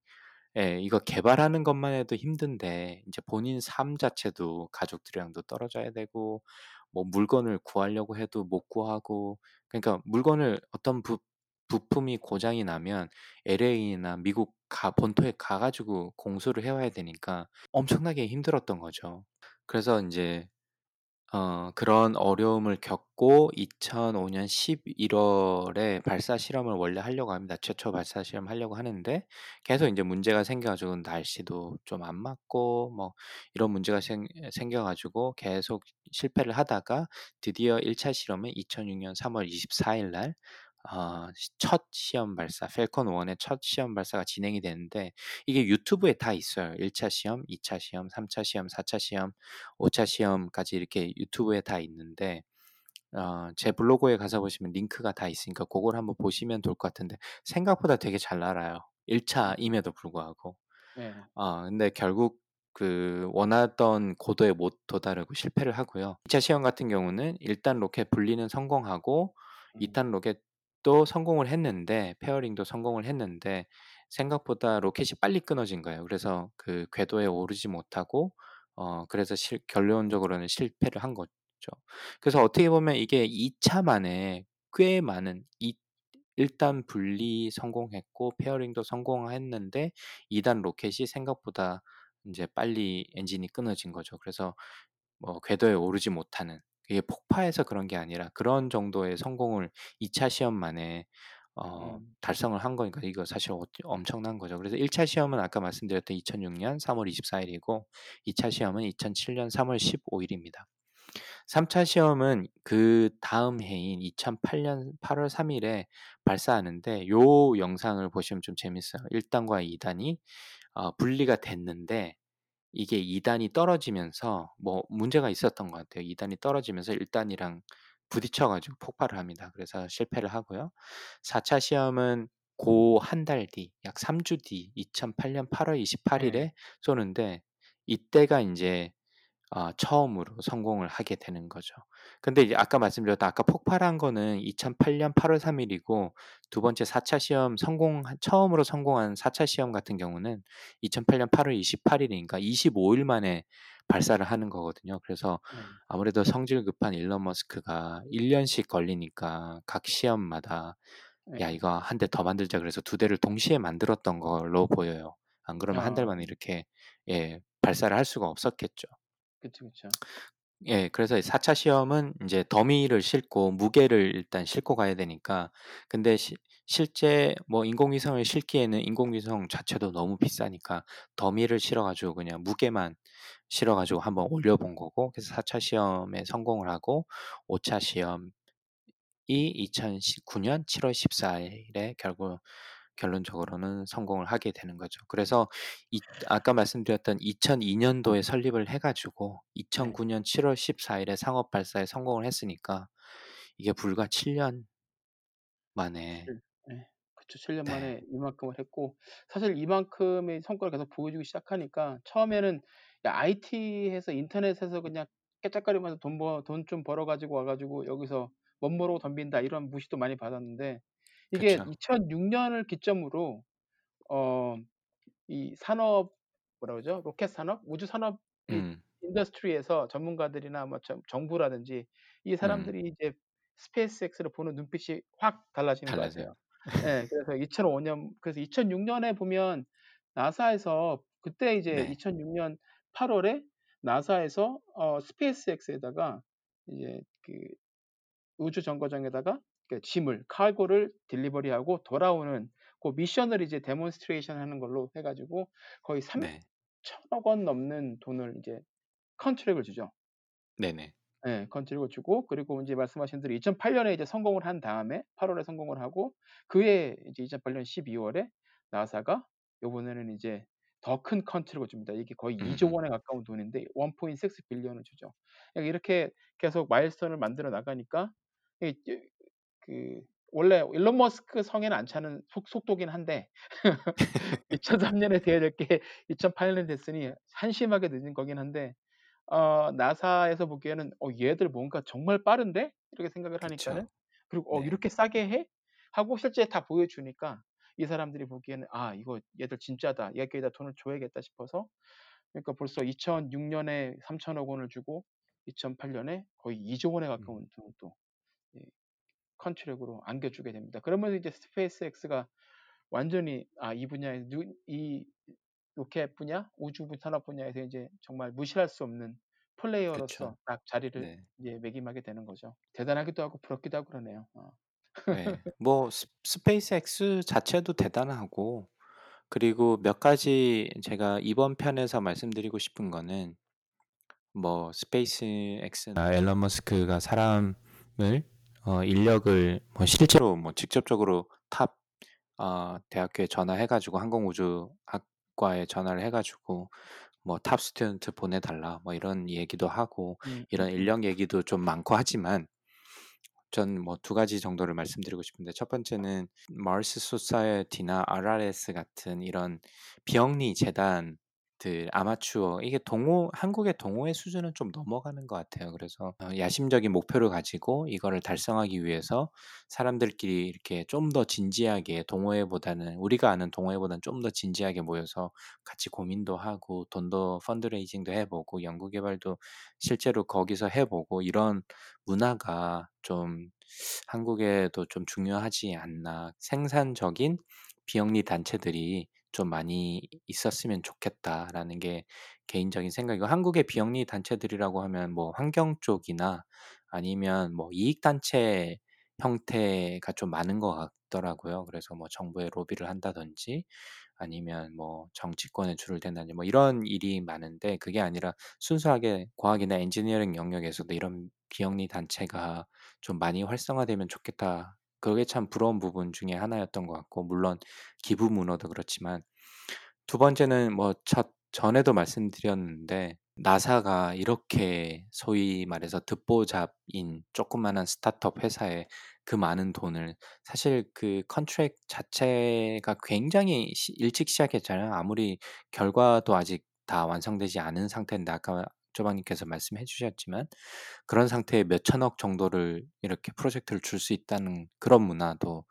예. 이거 개발하는 것만 해도 힘든데 인제 본인 삶 자체도 가족들이랑도 떨어져야 되고 뭐 물건을 구하려고 해도 못 구하고 그러니까 물건을 어떤 부 부품이 고장이 나면 LA나 미국 가 본토에 가 가지고 공수를 해 와야 되니까 엄청나게 힘들었던 거죠. 그래서 인제 어 그런 어려움을 겪고 2005년 11 월에 발사 실험을 원래 하려고 합니다. 최초 발사 실험 하려고 하는데 계속 인제 문제가 생겨 가지고 날씨도 좀 안 맞고 뭐 이런 문제가 생 생겨 가지고 계속 실패를 하다가 드디어 1 차 실험은 2006년 3 월 24 일 날 어시첫 시험 발사 펠컨 1의 첫 시험 발사가 진행이 되는데 이게 유튜브에 다 있어요. 1차 시험, 2차 시험, 3차 시험, 4차 시험, 5차 시험까지 이렇게 유튜브에 다 있는데 어 제 블로그에 가서 보시면 링크가 다 있으니까 고걸 한번 보시면 좋을 것 같은데 생각보다 되게 잘 나가요. 1 차임에도 불구하고. 네. 어 근데 결국 그 원하던 고도에 못 도달하고 실패를 하고요. 2차 시험 같은 경우는 일단 로켓 분리는 성공하고 음. 2단 로켓 또 성공을 했는데 fairing도 성공을 했는데 생각보다 로켓이 빨리 끊어진 거예요. 그래서 그 궤도에 오르지 못하고 어 그래서 실 결론적으로는 실패를 한 거죠. 그래서 어떻게 보면 이게 2 차 만에 꽤 많은 이 1단 분리 성공했고 fairing도 성공했는데 2 단 로켓이 생각보다 인제 빨리 엔진이 끊어진 거죠. 그래서 뭐 궤도에 오르지 못하는 이게 폭파해서 그런 게 아니라 그런 정도의 성공을 2차 시험 만에 어 음. 달성을 한 거니까 이거 사실 어 엄청난 거죠. 그래서 1차 시험은 아까 말씀드렸던 2006년 3월 24 일이고 2차 시험은 2007년 3월 15 일입니다. 3차 시험은 그 다음 해인 2008년 8월 3 일에 발사하는데 요 영상을 보시면 좀 재밌어요. 1 단과 2 단이 어 분리가 됐는데 이게 2 단이 떨어지면서 뭐 문제가 있었던 것 같아요. 2 단이 떨어지면서 1 단이랑 부딪혀 가지고 폭발을 합니다. 그래서 실패를 하고요. 4차 시험은 고 한 달 뒤 약 3주 뒤 2008년 8월 28 네. 일에 쏘는데 이때가 인제 아 처음으로 성공을 하게 되는 거죠. 근데 이제 아까 말씀드렸던 아까 폭발한 거는 2008년 8월 3 일이고 두 번째 4차 시험 성공한 처음으로 성공한 4차 시험 같은 경우는 2008년 8월 28 일이니까 25일 만에 발사를 하는 거거든요. 그래서 네. 아무래도 성질 급한 일론 머스크가 1 년씩 걸리니까 각 시험마다 "야 네. 이거 한 대 더 만들자." 그래서 두 대를 동시에 만들었던 걸로 보여요. 안 그러면 한달 아. 만에 이렇게 예 발사를 할 수가 없었겠죠. 그쵸, 그쵸. 예. 그래서 4차 시험은 인제 더미를 싣고 무게를 일단 싣고 가야 되니까 근데 시 실제 뭐 인공위성을 싣기에는 인공위성 자체도 너무 비싸니까 더미를 실어 가지고 그냥 무게만 실어 가지고 한번 올려 본 거고 그래서 4차 시험에 성공을 하고 5차 시험이 2019년 7월 14 일에 결국 결론적으로는 성공을 하게 되는 거죠. 그래서 이 아까 말씀드렸던 2002 년도에 설립을 해 가지고 네. 2009년 7월 14 일에 상업 발사에 성공을 했으니까 이게 불과 7년 만에. 그쵸. 7년 네. 만에 이만큼을 했고 사실 이만큼의 성과를 계속 보여주기 시작하니까 처음에는 야 IT에서 인터넷에서 그냥 깨짝거리면서 돈버돈좀 벌어 가지고 와 가지고 여기서 멋모르고 덤빈다 이런 무시도 많이 받았는데 이게 그쵸. 2006 년을 기점으로 어 이 산업 뭐라 그러죠? 로켓 산업, 우주 산업 이 음. industry에서 전문가들이나 뭐 정 정부라든지 이 음. 사람들이 이제 스페이스X를 보는 눈빛이 확 달라지는 것 달라져요. 같아요. 예. 그래서 2005년 그래서 2006 년에 보면 나사에서 그때 이제 네. 2006년 8 월 에 나사에서 어 스페이스X에다가 이제 그 우주 정거장에다가 그 짐을 cargo를 delivery하고 돌아오는 그 미션을 이제 demonstration 하는 걸로 해 가지고 거의 네. 3천억 원 넘는 돈을 이제 contract을 주죠. 네네. 예. contract을 주고 그리고 인제 말씀하신 대로 2008 년에 이제 성공을 한 다음에 8 월에 성공을 하고 그해 이제 2008년 12 월에 나사가 요번에는 이제 더 큰 컨트랙을 줍니다. 이게 거의 2조 음음. 원에 가까운 돈인데 1.6 빌리언을 주죠. 그러니까 이렇게 계속 마일스톤을 만들어 나가니까 그 원래 일론 머스크 성에는 안 차는 속 속도긴 한데 [laughs] 2003 년에 돼야 될 게 2008 년에 됐으니 한심하게 늦은 거긴 한데 어 나사에서 보기에는 '어 얘들 뭔가 정말 빠른데?' 이렇게 생각을 하니까는 그쵸. 그리고 '어 네. 이렇게 싸게 해?' 하고 실제 다 보여주니까 이 사람들이 보기에는 '아 이거 얘들 진짜다. 여기에다 돈을 줘야겠다.' 싶어서 그러니까 벌써 2006 년에 3천억 원을 주고 2008 년에 거의 2조 원에 음. 가까운 돈을 또 이 contract으로 안겨주게 됩니다. 그러면서 이제 스페이스X가 완전히 아 이 분야에 누이 로켓 분야, 우주 산업 분야에서 이제 정말 무시할 수 없는 그쵸. 플레이어로서 딱 자리를 네. 이제 매김하게 되는 거죠. 대단하기도 하고 부럽기도 하고 그러네요. 어. 예. [laughs] 뭐스 스페이스X 자체도 대단하고 그리고 몇 가지 제가 이번 편에서 말씀드리고 싶은 거는 뭐 스페이스X나 일론 머스크가 사람을 어 인력을 뭐 실제로 뭐 직접적으로 top 어 대학교에 전화해 가지고 항공우주학과에 전화를 해 가지고 뭐 "top student 보내 달라." 뭐 이런 얘기도 하고 음 이런 음음. 인력 얘기도 좀 많고 하지만 전 뭐 두 가지 정도를 말씀드리고 싶은데 첫 번째는 마르스 소사이어티나 RRS 같은 이런 비영리 재단 들 아마추어 이게 동호 한국의 동호회 수준은 좀 넘어가는 것 같아요. 그래서 어 야심적인 목표를 가지고 이거를 달성하기 위해서 사람들끼리 이렇게 좀 더 진지하게 동호회보다는 우리가 아는 동호회보다는 좀 더 진지하게 모여서 같이 고민도 하고 돈도 펀드레이징도 해 보고 연구 개발도 실제로 거기서 해 보고 이런 문화가 좀 한국에도 좀 중요하지 않나. 생산적인 비영리 단체들이 좀 많이 있었으면 좋겠다라는 게 개인적인 생각이고 한국의 비영리 단체들이라고 하면 뭐 환경 쪽이나 아니면 뭐 이익 단체 형태가 좀 많은 것 같더라고요. 그래서 뭐 정부에 로비를 한다든지 아니면 뭐 정치권에 줄을 댄다든지 뭐 이런 일이 많은데 그게 아니라 순수하게 과학이나 엔지니어링 영역에서도 이런 비영리 단체가 좀 많이 활성화되면 좋겠다. 그게 참 부러운 부분 중에 하나였던 것 같고 물론 기부 문화도 그렇지만 두 번째는 뭐첫 전에도 말씀드렸는데 나사가 이렇게 소위 말해서 듣보잡인 조그마한 스타트업 회사에 그 많은 돈을 사실 그 contract 자체가 굉장히 시 일찍 시작했잖아요. 아무리 결과도 아직 다 완성되지 않은 상태인데 아까 조방님께서 말씀해 주셨지만 그런 상태에 몇 천억 정도를 이렇게 프로젝트를 줄 수 있다는 그런 문화도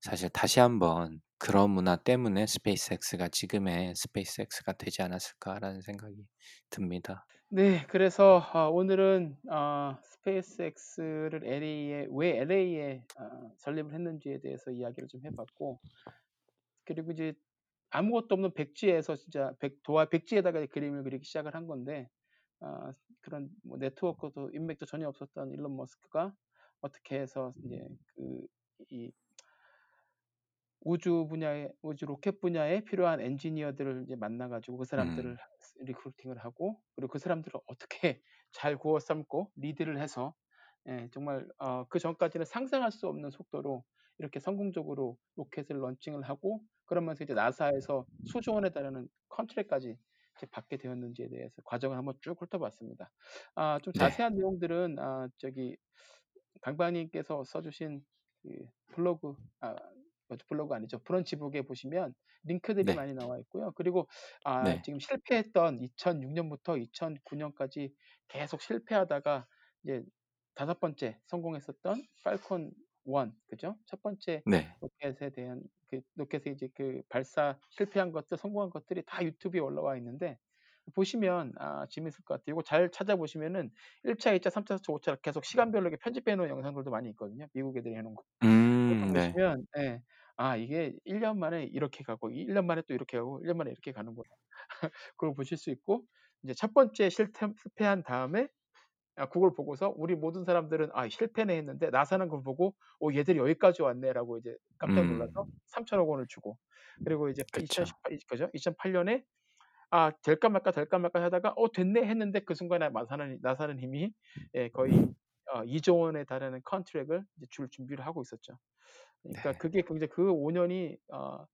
사실 다시 한번 그런 문화 때문에 스페이스X가 지금의 스페이스X가 되지 않았을까라는 생각이 듭니다. 네. 그래서 어 오늘은 어 스페이스X를 LA에 왜 LA에 어 설립을 했는지에 대해서 이야기를 좀 해 봤고 그리고 이제 아무것도 없는 백지에서 진짜 백 도화 백지에다가 그림을 그리기 시작을 한 건데 어 그런 뭐 네트워크도 인맥도 전혀 없었던 일론 머스크가 어떻게 해서 이제 그 이 우주 분야의 우주 로켓 분야에 필요한 엔지니어들을 이제 만나 가지고 그 사람들을 음. recruiting을 하고 그리고 그 사람들을 어떻게 [laughs] 잘 구워 삶고 리드를 해서 예 정말 어 그 전까지는 상상할 수 없는 속도로 이렇게 성공적으로 로켓을 런칭을 하고 그러면서 이제 나사에서 수조 원에 달하는 컨트랙까지 받게 되었는지에 대해서 과정을 한번 쭉 훑어봤습니다. 아좀 네. 자세한 내용들은 아 저기 강박님께서 써 주신 그 블로그 아 뭐죠 블로그 아니죠. 브런치북에 보시면 링크들이 네. 많이 나와 있고요. 그리고 아 네. 지금 실패했던 2006년부터 2009년까지 계속 실패하다가 이제 다섯 번째 성공했었던 팔콘 1 그죠? 첫 번째 네. 로켓에 대한 그 로켓에 이제 그 발사 실패한 것들 성공한 것들이 다 유튜브에 올라와 있는데 보시면 아 재밌을 것 같아요. 이거 잘 찾아보시면은 1 차, 2 차, 3 차, 4 차, 5차 계속 시간별로 이렇게 편집해 놓은 영상들도 많이 있거든요. 미국 애들이 해 놓은 거. 음 네. 보시면 예. 아 이게 1년 만에 이렇게 가고 1년 만에 또 이렇게 가고 1년 만에 이렇게 가는구나. [laughs] 그걸 보실 수 있고 이제 첫 번째 실패 실패한 다음에 아 그걸 보고서 우리 모든 사람들은 '아 실패네.' 했는데 나사는 그걸 보고 '어 얘들이 여기까지 왔네.'라고 이제 깜짝 놀라서 음. 3 천억 원을 주고 그리고 이제 그쵸. 2018 그죠? 2008 년에 아 될까 말까 될까 말까 하다가 '어 됐네.' 했는데 그 순간에 나사는 나사는 이미 예 거의 어 2조 원에 달하는 컨트랙을 이제 줄 준비를 하고 있었죠. 그러니까 네. 그게 그 이제 그5 년이 어 이게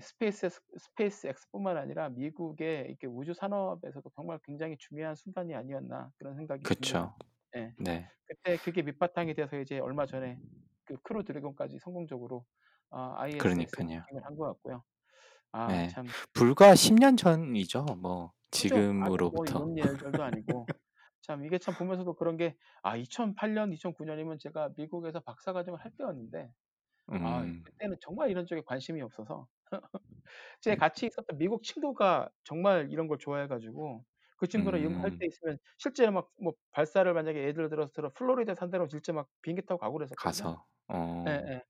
스페이스X 스페이스X뿐만 아니라 미국의 이렇게 우주 산업에서도 정말 굉장히 중요한 순간이 아니었나 그런 생각이 듭니다. 그쵸. 예. 네. 그때 그게 밑바탕이 돼서 이제 얼마 전에 그 크루 드래곤까지 성공적으로 아 ISS에 그러니깐요. 도킹을 한것 같고요. 아 예. 참 불과 10년 전이죠. 뭐뭐 지금으로부터. 먼 옛날도 아니고 참 이게 참 보면서도 그런 게 아 2008 년, 2009 년이면 제가 미국에서 박사 과정을 할 때였는데 아 음. 그때는 정말 이런 쪽에 관심이 없어서 [laughs] 제 같이 있었던 미국 친구가 정말 이런 걸 좋아해 가지고 그 친구랑 연구할 음. 때 있으면 실제로 막 뭐 발사를 만약에 예를 들어서 들어 플로리다 산다고 실제 막 비행기 타고 가고 그랬었거든요. 가서. 어. 예 예.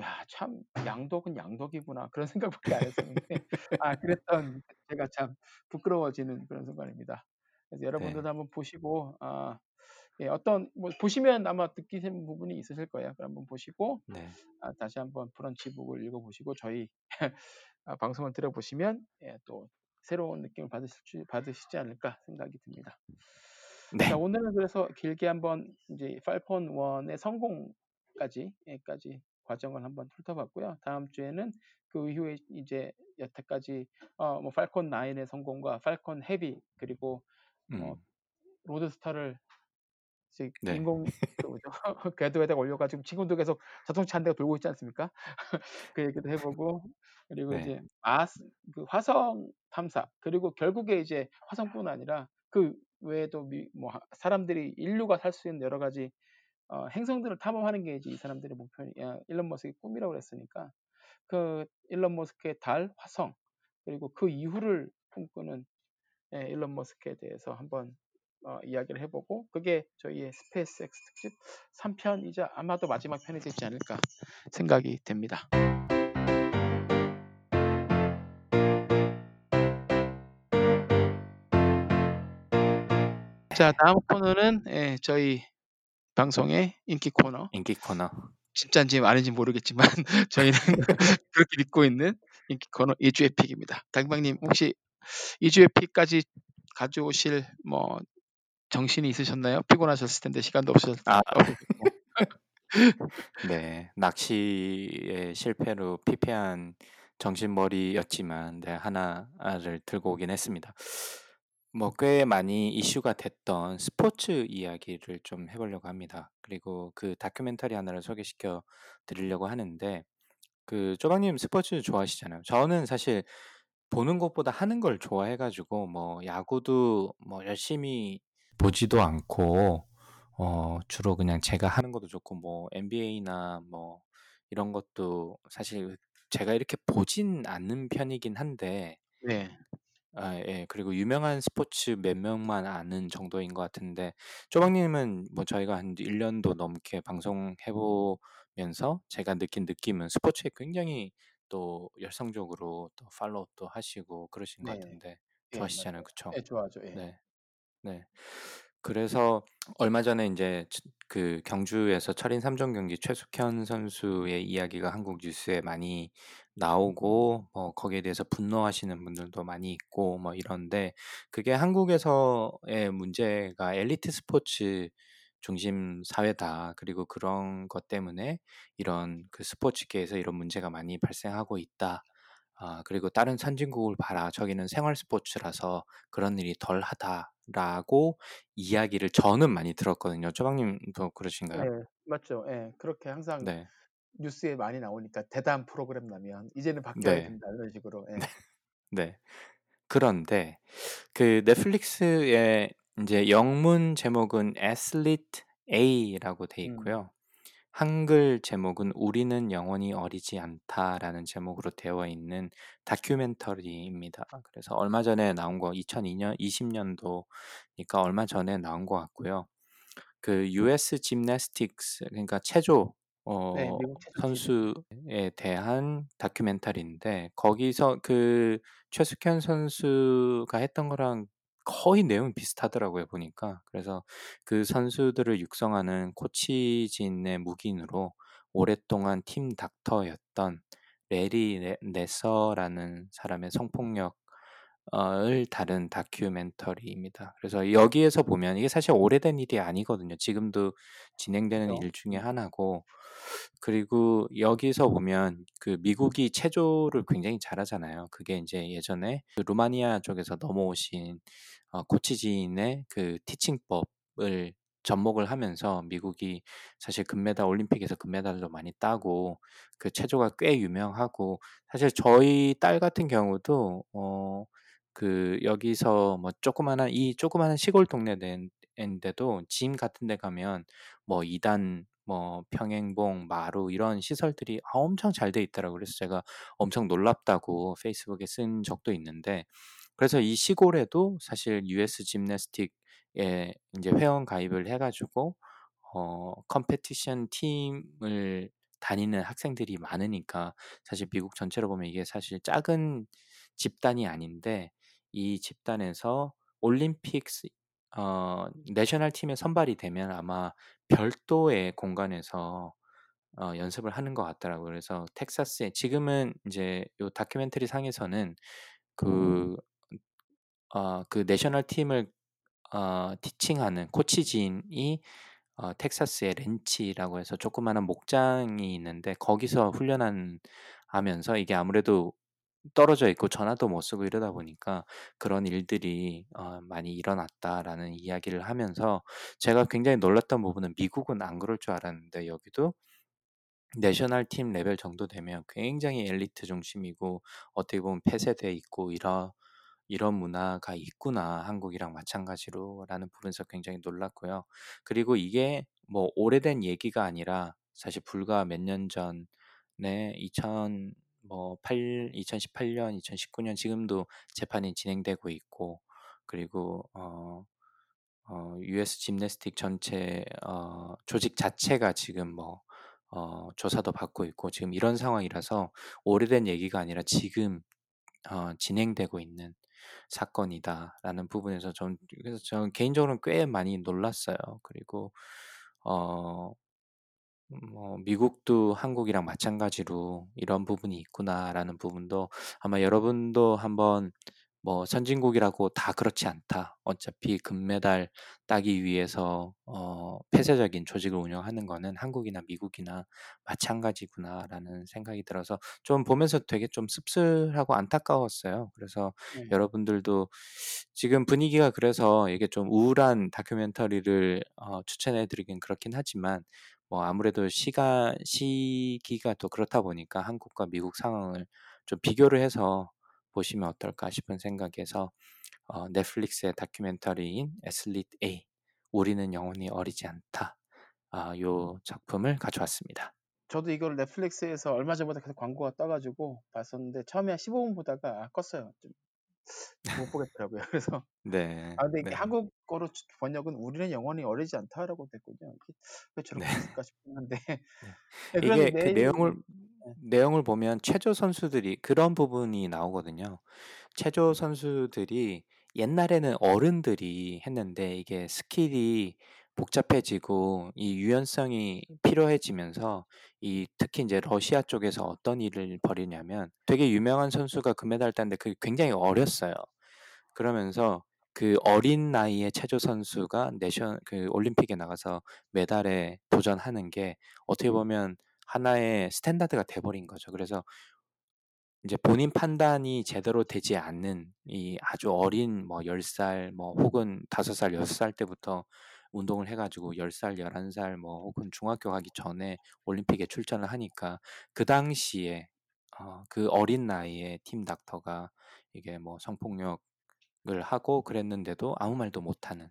야참 '양덕은 양덕이구나.' 그런 생각밖에 안 했었는데 [laughs] 아 그랬던 제가 참 부끄러워지는 그런 순간입니다. 그래서 네. 여러분들도 한번 보시고 아 예 어떤 뭐 보시면 아마 느끼시는 부분이 있으실 거예요. 그 한번 보시고 네. 아 다시 한번 브런치북을 읽어 보시고 저희 [laughs] 아 방송을 들어보시면 예 또 새로운 느낌을 받으실 줄 받으시지 않을까 생각이 듭니다. 자 네. 오늘은 그래서 길게 한번 인제 팔콘 1의 성공까지 예 까지 과정을 한번 훑어봤고요. 다음 주에는 그 이후에 이제 여태까지 어 뭐 팔콘 9의 성공과 팔콘 헤비 그리고 뭐 음. 로드스터를 네. 인공 그 뭐죠? [laughs] 궤도에다가 올려가지고 지금도 계속 자동차 한 대가 돌고 있지 않습니까? [laughs] 그 얘기도 해보고 그리고 네. 이제 Mars 그 화성 탐사 그리고 결국에 이제 화성뿐 아니라 그 외에도 미, 뭐 하- 사람들이 인류가 살 수 있는 여러 가지 어, 행성들을 탐험하는 게 이제 이 사람들의 목표, 야, 일론 머스크의 꿈이라고 그랬으니까 그 일론 머스크의 달, 화성 그리고 그 이후를 꿈꾸는 예, 일론 머스크에 대해서 한번 어, 이야기를 해보고 그게 저희의 스페이스 X 특집 3편이자 아마도 마지막 편이 되지 않을까 생각이 됩니다. 자 다음 코너는 예, 저희 방송의 인기 코너 인기 코너. 진짜인지 아닌지 모르겠지만 [laughs] 저희는 [laughs] 그렇게 믿고 있는 인기 코너 2주의 pick입니다. 당방님 혹시 2주의 pick까지 가져오실 뭐 정신이 있으셨나요? 피곤하셨을 텐데 시간도 없었 아. 네. 낚시의 실패로 피폐한 정신머리였지만 네, 하나를 들고 오긴 했습니다. 뭐 꽤 많이 이슈가 됐던 스포츠 이야기를 좀 해보려고 합니다. 그리고 그 다큐멘터리 하나를 소개시켜 드리려고 하는데 그 쪼박님 스포츠 좋아하시잖아요. 저는 사실 보는 것보다 하는 걸 좋아해가지고 뭐 야구도 뭐 열심히 보지도 않고 어 주로 그냥 제가 하는 것도 좋고 뭐 NBA나 뭐 이런 것도 사실 제가 이렇게 보진 않는 편이긴 한데 네. 아, 예. 그리고 유명한 스포츠 몇 명만 아는 정도인 것 같은데 쪼박님은 뭐 저희가 한 1년도 넘게 방송해 보면서 제가 느낀 느낌은 스포츠에 굉장히 또 열성적으로 또 팔로우도 하시고 그러신 것 네. 같은데 예, 좋아하시잖아요. 그쵸? 예, 좋아하죠. 예. 네. 네. 그래서 얼마 전에 이제 치- 그 경주에서 철인 3 종 경기 최숙현 선수의 이야기가 한국 뉴스에 많이 나오고 뭐 거기에 대해서 분노하시는 분들도 많이 있고 뭐 이런데 그게 한국에서의 문제가 엘리트 스포츠 중심 사회다. 그리고 그런 것 때문에 이런 그 스포츠계에서 이런 문제가 많이 발생하고 있다. 아, 그리고 다른 선진국을 봐라. 저기는 생활 스포츠라서 그런 일이 덜 하다 라고 이야기를 저는 많이 들었거든요. 쪼박님도 그러신가요? 예, 맞죠. 예, 그렇게 항상 네. 뉴스에 많이 나오니까 대단 프로그램 나면 이제는 바뀌어야 네. 된다 이런 식으로. 예. 네. 그런데 그 넷플릭스의 이제 영문 제목은 Athlete A라고 돼 음. 있고요. 한글 제목은 우리는 영원히 어리지 않다라는 제목으로 되어 있는 다큐멘터리입니다. 그래서 얼마 전에 나온 거 2002년 20년도니까 얼마 전에 나온 것 같고요. 그 US 짐나스틱스 그러니까 체조 네, 어 체조팀. 선수에 대한 다큐멘터리인데 거기서 그 최숙현 선수가 했던 거랑 거의 내용이 비슷하더라고요 보니까. 그래서 그 선수들을 육성하는 코치진의 묵인으로 오랫동안 팀 닥터였던 레리 네 네서라는 사람의 성폭력 을 다룬 다큐멘터리입니다. 그래서 여기에서 보면 이게 사실 오래된 일이 아니거든요. 지금도 진행되는 그죠? 일 중에 음. 하나고 그리고 여기서 보면 그 미국이 체조를 굉장히 잘하잖아요. 그게 인제 예전에 그 루마니아 쪽에서 넘어오신 어 코치진의 그 티칭법을 접목을 하면서 미국이 사실 금메달 올림픽에서 금메달도 많이 따고 그 체조가 꽤 유명하고 사실 저희 딸 같은 경우도 어 그 여기서 뭐 조그마한 이 조그마한 시골 동네 낸 인데도 짐 같은 데 가면 뭐 2단 뭐 평행봉, 마루 이런 시설들이 아 엄청 잘 돼 있더라고요. 그래서 제가 엄청 놀랍다고 페이스북에 쓴 적도 있는데 그래서 이 시골에도 사실 US 짐나스틱에 인제 회원 가입을 해 가지고 어 competition team을 다니는 학생들이 많으니까 사실 미국 전체로 보면 이게 사실 작은 집단이 아닌데 이 집단에서 Olympics 어 national team에 선발이 되면 아마 별도의 공간에서 어 연습을 하는 것 같더라고요. 그래서 텍사스에 지금은 인제 요 다큐멘터리 상에서는 그어그 national team을 어 teaching하는 코치진이 어 텍사스의 ranch라고 해서 조그마한 목장이 있는데 거기서 훈련한 하면서 이게 아무래도 떨어져 있고 전화도 못 쓰고 이러다 보니까 그런 일들이 어 많이 일어났다라는 이야기를 하면서 제가 굉장히 놀랐던 부분은 미국은 안 그럴 줄 알았는데 여기도 national team 레벨 정도 되면 굉장히 엘리트 중심이고 어떻게 보면 폐쇄돼 있고 이런 이런 문화가 있구나 한국이랑 마찬가지로라는 부분에서 굉장히 놀랐고요. 그리고 이게 뭐 오래된 얘기가 아니라 사실 불과 몇 년 전에 2000 뭐 8, 2018년, 2019년 지금도 재판이 진행되고 있고 그리고 어, 어, US 짐내스틱 전체 어, 조직 자체가 지금 뭐 어, 조사도 받고 있고 지금 이런 상황이라서 오래된 얘기가 아니라 지금 어, 진행되고 있는 사건이다라는 부분에서 전 그래서 저는 개인적으로는 꽤 많이 놀랐어요. 그리고 어, 뭐 미국도 한국이랑 마찬가지로 이런 부분이 있구나라는 부분도 아마 여러분도 한번 뭐 선진국이라고 다 그렇지 않다. 어차피 금메달 따기 위해서 어, 폐쇄적인 조직을 운영하는 거는 한국이나 미국이나 마찬가지구나라는 생각이 들어서 좀 보면서 되게 좀 씁쓸하고 안타까웠어요. 그래서 네. 여러분들도 지금 분위기가 그래서 이게 좀 우울한 다큐멘터리를 어, 추천해 드리긴 그렇긴 하지만 뭐 아무래도 시간 시기가 또 그렇다 보니까 한국과 미국 상황을 좀 비교를 해서 보시면 어떨까 싶은 생각에서 어, 넷플릭스의 다큐멘터리인 애슬릿 A 우리는 영원히 어리지 않다 아, 요 작품을 가져왔습니다. 저도 이걸 넷플릭스에서 얼마 전부터 계속 광고가 떠가지고 봤었는데 처음에 한 15분 보다가 아, 껐어요. 좀 못 보겠더라고요. [laughs] 그래서 네, 아 근데 이게 네, 한국어로 주- 번역은 우리는 영원히 어리지 않다라고 됐군요. 이게 왜 네. 저렇게 됐을까 싶긴 한데. 네. [laughs] 네, 그런데 이게 그 내일 내용을 네. 내용을 보면 체조 선수들이 그런 부분이 나오거든요. 체조 선수들이 옛날에는 어른들이 했는데 이게 skill이 복잡해지고 이 유연성이 필요해지면서 이 특히 이제 러시아 쪽에서 어떤 일을 벌이냐면 되게 유명한 선수가 금메달 땄는데 그게 굉장히 어렸어요. 그러면서 그 어린 나이에 체조 선수가 nation 그 올림픽에 나가서 메달에 도전하는 게 어떻게 보면 하나의 standard가 돼 버린 거죠. 그래서 이제 본인 판단이 제대로 되지 않는 이 아주 어린 뭐 10 살 뭐 혹은 5 살, 6 살 때부터 운동을 해가지고 10살, 11살 뭐 혹은 중학교 가기 전에 올림픽에 출전을 하니까 그 당시에 어, 그 어린 나이에 팀 닥터가 이게 뭐 성폭력을 하고 그랬는데도 아무 말도 못하는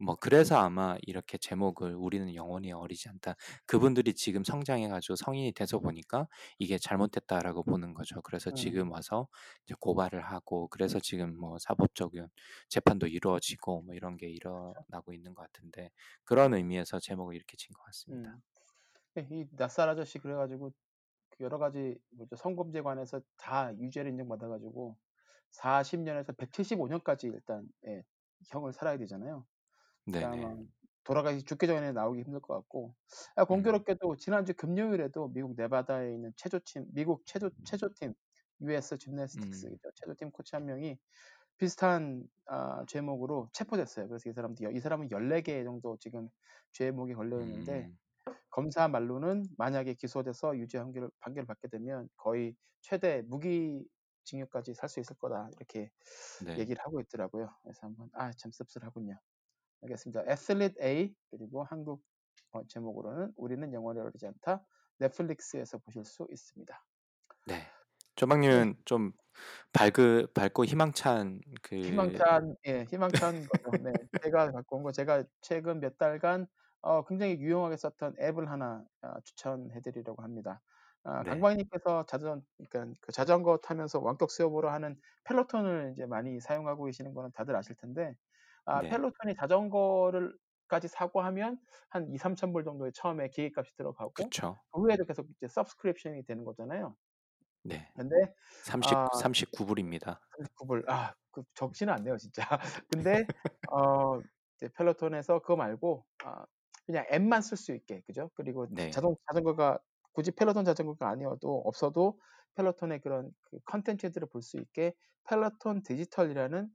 뭐 그래서 아마 이렇게 제목을 우리는 영원히 어리지 않다. 그분들이 지금 성장해 가지고 성인이 돼서 보니까 이게 잘못됐다라고 보는 거죠. 그래서 지금 음, 와서 이제 고발을 하고 그래서 지금 뭐 사법적인 재판도 이루어지고 뭐 이런 게 그렇죠. 일어나고 있는 것 같은데 그런 의미에서 제목을 이렇게 진것 같습니다. 음. 네, 이 낯살 아저씨 그래가지고 그 여러 가지 뭐죠 성범죄 관해서 다 유죄를 인정받아가지고 40년에서 175년까지 일단 예, 형을 살아야 되잖아요. 그러니까 네네. 아마 돌아가시 죽기 전에 나오기 힘들 것 같고 아, 음, 공교롭게도 지난주 금요일에도 미국 네바다에 있는 체조팀 미국 체조 체조팀 US 짐네스틱스 음, 체조팀 코치 한 명이 비슷한 아, 제목으로 체포됐어요. 그래서 이 사람도 이 사람은 14개 정도 지금 제목이 걸려 있는데 음, 검사 말로는 만약에 기소돼서 유죄 판결을, 판결을 받게 되면 거의 최대 무기징역까지 살 수 있을 거다 이렇게 네, 얘기를 하고 있더라고요. 그래서 한번 아 참 씁쓸하군요. 알겠습니다. 애슬릿 A 그리고 한국 어, 제목으로는 우리는 영원히 어리지 않다. 넷플릭스에서 보실 수 있습니다. 네. 네, 조방님은 좀 밝그 밝고 희망찬 그 희망찬 예, 희망찬 거죠. 네, 제가 갖고 온 거 제가 최근 몇 달간 어, 굉장히 유용하게 썼던 앱을 하나 아, 추천해드리려고 합니다. 아, 네, 강박님께서 자전 그러니까 그 자전거 타면서 원격 수업으로 하는 펠로톤을 이제 많이 사용하고 계시는 거는 다들 아실 텐데 아, 네, 펠로톤이 자전거를 까지 사고 하면 한 2, 3천 불 정도의 처음에 기기값이 들어가고 그쵸. 그 후에도 계속 이제 subscription이 되는 거잖아요. 네. 근데 30, 아 39불입니다. 39불. 아, 그 적지는 않네요, 진짜. [laughs] 근데 [laughs] 어 이제 펠로톤에서 그거 말고 아 그냥 앱만 쓸 수 있게 그죠? 그리고 네, 자동 자전거가 굳이 펠로톤 자전거가 아니어도 없어도 펠로톤의 그런 그 컨텐츠들을 볼 수 있게 펠로톤 디지털이라는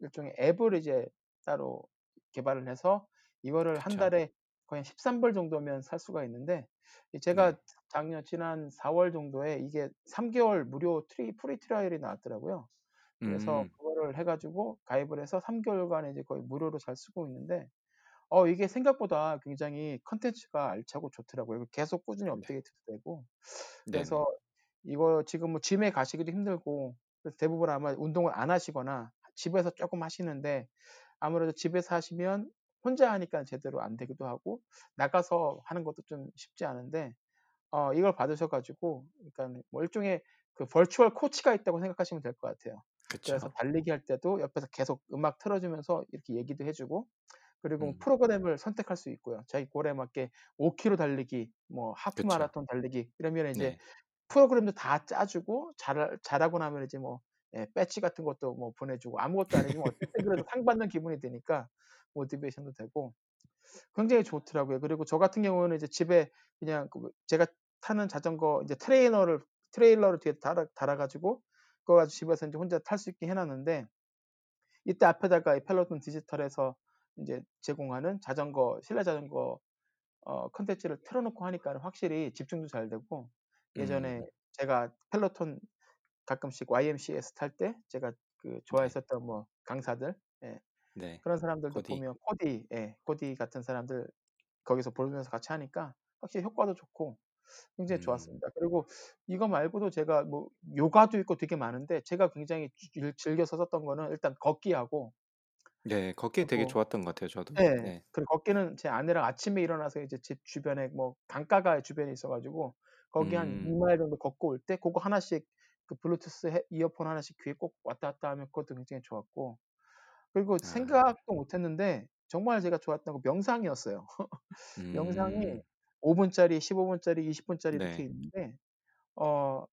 일종의 앱을 이제 따로 개발을 해서 이거를 한 그쵸. 달에 거의 13불 정도면 살 수가 있는데 이 제가 네, 작년 지난 4월 정도에 이게 3개월 무료 트리 free trial이 나왔더라고요. 그래서 음. 그거를 해 가지고 가입을 해서 3개월간 이제 거의 무료로 잘 쓰고 있는데 어 이게 생각보다 굉장히 컨텐츠가 알차고 좋더라고요. 계속 꾸준히 네. 업데이트도 되고. 그래서 이거 지금 뭐 짐에 가시기도 힘들고 그래서 대부분 아마 운동을 안 하시거나 집에서 조금 하시는데 아무래도 집에서 하시면 혼자 하니까 제대로 안 되기도 하고 나가서 하는 것도 좀 쉽지 않은데 어 이걸 받으셔 가지고 그러니까 뭐 일종의 그 virtual 코치가 있다고 생각하시면 될 것 같아요. 그래서 그쵸. 달리기 할 때도 옆에서 계속 음악 틀어 주면서 이렇게 얘기도 해 주고 그리고 음. 프로그램을 선택할 수 있고요. 자기 골에 맞게 5 킬로 달리기, 뭐 하프. 마라톤 달리기 이러면 이제 네. 프로그램도 다 짜 주고 잘 잘하고 나면 이제 뭐 예 배지 같은 것도 뭐 보내 주고 아무것도 아니지만 어쨌든 그래도 상 받는 기분이 드니까 모티베이션도 되고 굉장히 좋더라고요. 그리고 저 같은 경우는 이제 집에 그냥 그 제가 타는 자전거 이제 트레이너를 트레일러를 뒤에 달아 달아 가지고 그거 가지고 집에서 인제 혼자 탈 수 있게 해 놨는데 이때 앞에다가 이 펠로톤 디지털에서 인제 제공하는 자전거 실내 자전거 어 콘텐츠를 틀어 놓고 하니까는 확실히 집중도 잘 되고 예전에 음. 제가 펠로톤 가끔씩 YMCA에서 탈때 제가 그 네. 좋아했었던 뭐 강사들 예 네. 그런 사람들도 코디. 보면 코디 예 코디 같은 사람들 거기서 보면서 같이 하니까 확실히 효과도 좋고 굉장히 음. 좋았습니다. 그리고 이거 말고도 제가 뭐 요가도 있고 되게 많은데 제가 굉장히 즐 즐겨서 썼던 거는 일단 걷기하고 네. 걷기 되게 좋았던 것 같아요 저도. 예. 네. 그리고 걷기는 제 아내랑 아침에 일어나서 이제 집 주변에 뭐 강가가 주변에 있어 가지고 거기 한 음. 2 마일 정도 걷고 올때 고거 하나씩 그 블루투스 헤 이어폰 하나씩 귀에 꼭 왔다 갔다 하면 그것도 굉장히 좋았고 그리고 아. 생각도 못 했는데 정말 제가 좋았던 건 명상이었어요. [laughs] 명상이 음. 5 분짜리, 15 분짜리, 20 분짜리 이렇게 네. 있는데 어